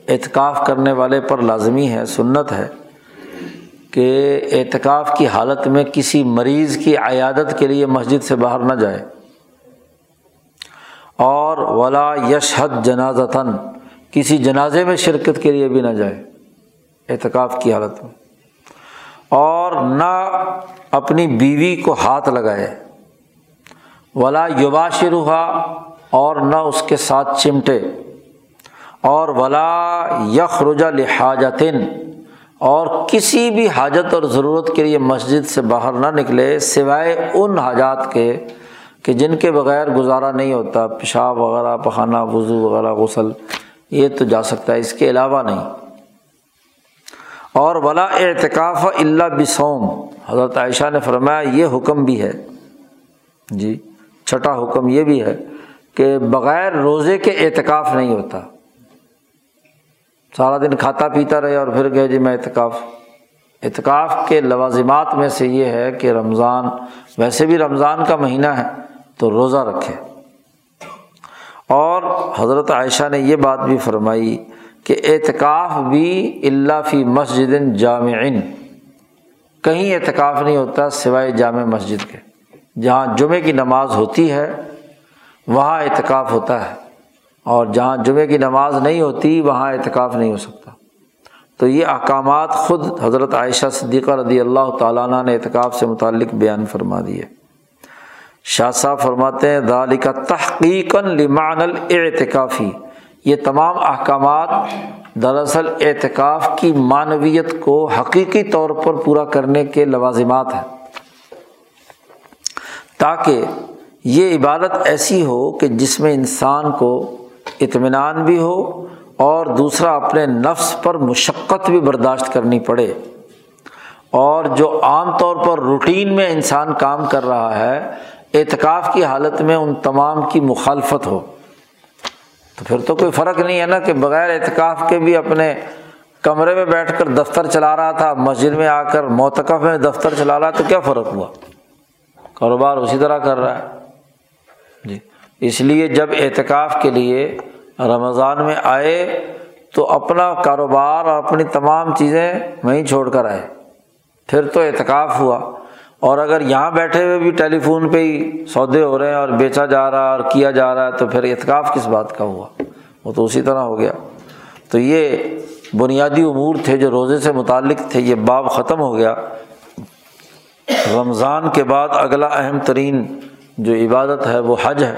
اعتکاف کرنے والے پر لازمی ہے، سنت ہے۔ کہ اعتکاف کی حالت میں کسی مریض کی عیادت کے لیے مسجد سے باہر نہ جائے۔ اور ولا یشحد جنازتاً کسی جنازے میں شرکت کے لیے بھی نہ جائے۔ اعتکاف کی حالت میں۔ اور نہ اپنی بیوی کو ہاتھ لگائے۔ ولا یوبا شروحا اور نہ اس کے ساتھ چمٹے۔ اور ولا یخ رجا لحاجتن اور کسی بھی حاجت اور ضرورت کے لیے مسجد سے باہر نہ نکلے، سوائے ان حاجات کے کہ جن کے بغیر گزارا نہیں ہوتا، پیشاب وغیرہ، پخانہ، وضو وغیرہ، غسل، یہ تو جا سکتا ہے، اس کے علاوہ نہیں۔ اور ولا اعتکاف اللہ بسوم حضرت عائشہ نے فرمایا، یہ حکم بھی ہے۔ جی چھٹا حکم یہ بھی ہے کہ بغیر روزے کے اعتکاف نہیں ہوتا۔ سارا دن کھاتا پیتا رہے اور پھر گئے جی میں اعتکاف۔ اعتکاف کے لوازمات میں سے یہ ہے کہ رمضان، ویسے بھی رمضان کا مہینہ ہے تو روزہ رکھے۔ اور حضرت عائشہ نے یہ بات بھی فرمائی کہ اعتکاف بھی اللہ فی مسجد جامع کہیں اعتکاف نہیں ہوتا سوائے جامع مسجد کے۔ جہاں جمعے کی نماز ہوتی ہے، وہاں اعتکاف ہوتا ہے۔ اور جہاں جمعے کی نماز نہیں ہوتی، وہاں اعتکاف نہیں ہو سکتا۔ تو یہ احکامات خود حضرت عائشہ صدیقہ رضی اللہ تعالیٰ عنہ نے اعتکاف سے متعلق بیان فرما دیے۔ شاہ صاحب فرماتے ہیں دال کا تحقیق لمان الاعتکافی یہ تمام احکامات دراصل اعتکاف کی معنویت کو حقیقی طور پر پورا کرنے کے لوازمات ہیں۔ تاکہ یہ عبادت ایسی ہو کہ جس میں انسان کو اطمینان بھی ہو اور دوسرا اپنے نفس پر مشقت بھی برداشت کرنی پڑے۔ اور جو عام طور پر روٹین میں انسان کام کر رہا ہے، اعتکاف کی حالت میں ان تمام کی مخالفت ہو۔ تو پھر تو کوئی فرق نہیں ہے نا کہ بغیر اعتکاف کے بھی اپنے کمرے میں بیٹھ کر دفتر چلا رہا تھا، مسجد میں آ کر، موتقف میں دفتر چلا رہا، تو کیا فرق ہوا؟ کاروبار اسی طرح کر رہا ہے۔ اس لیے جب اعتکاف کے لیے رمضان میں آئے تو اپنا کاروبار اور اپنی تمام چیزیں وہیں چھوڑ کر آئے۔ پھر تو اعتکاف ہوا۔ اور اگر یہاں بیٹھے ہوئے بھی ٹیلی فون پہ ہی سودے ہو رہے ہیں اور بیچا جا رہا ہے اور کیا جا رہا ہے تو پھر اعتکاف کس بات کا ہوا؟ وہ تو اسی طرح ہو گیا۔ تو یہ بنیادی امور تھے جو روزے سے متعلق تھے، یہ باب ختم ہو گیا۔ رمضان کے بعد اگلا اہم ترین جو عبادت ہے وہ حج ہے۔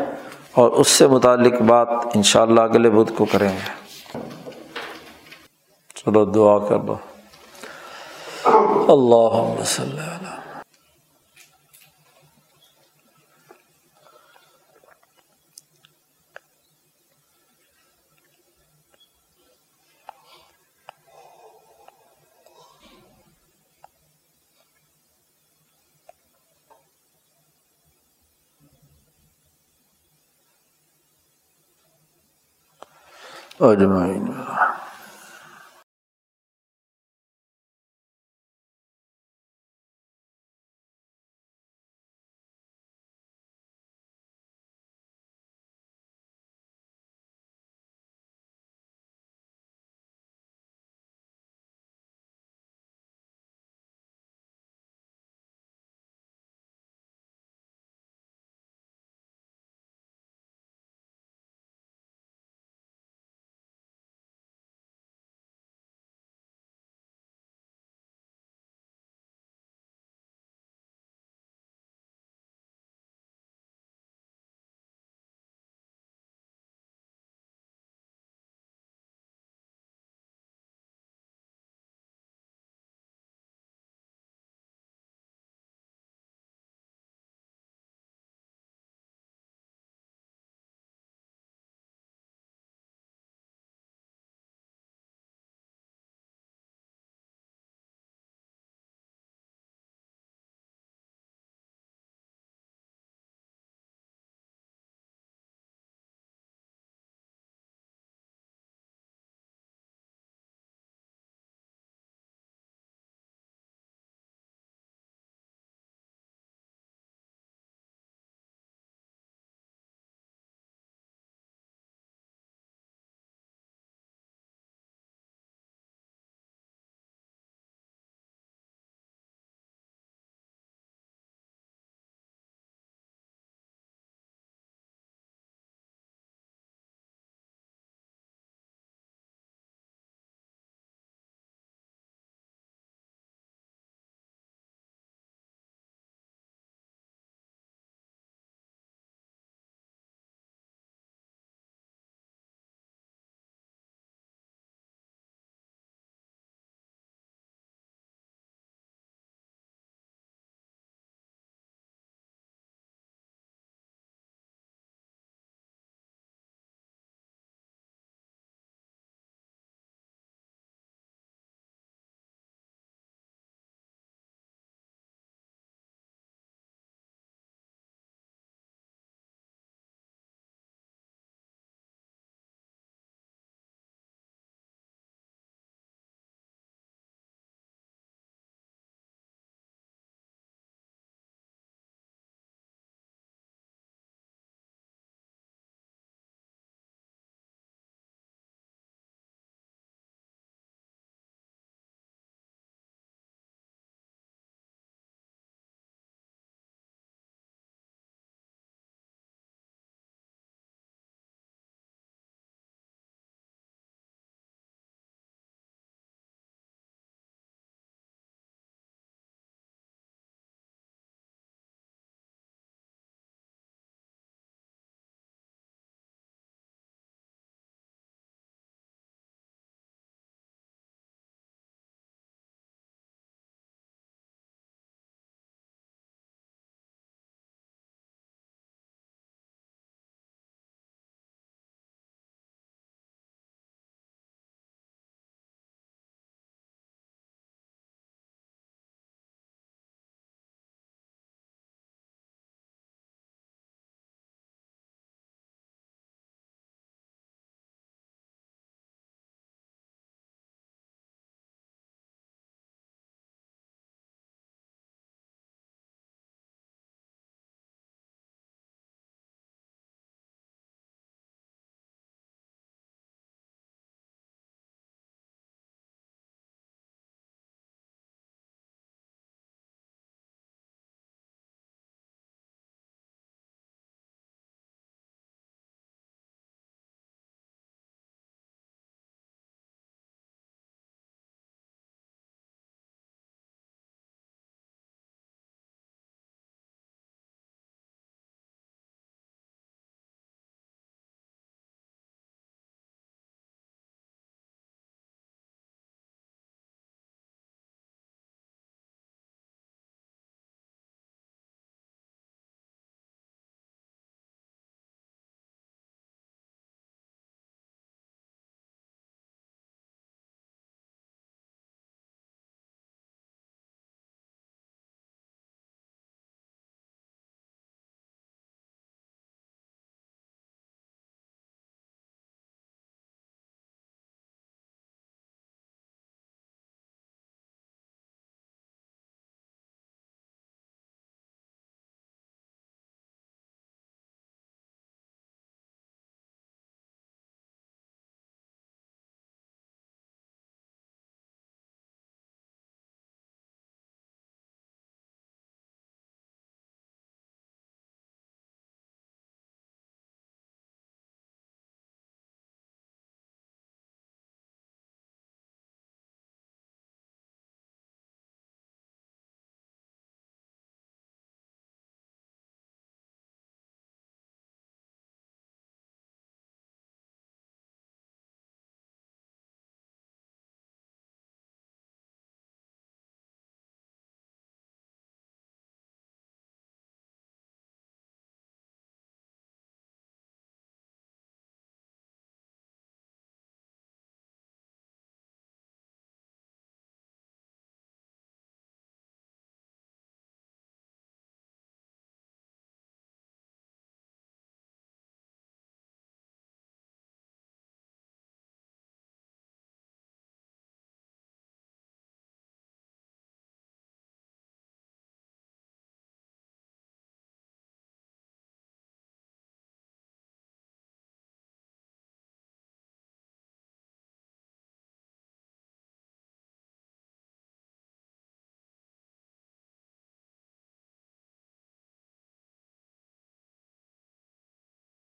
اور اس سے متعلق بات ان شاء اللہ اگلے بدھ کو کریں گے۔ چلو دعا کر دو۔ اللہ اجمعین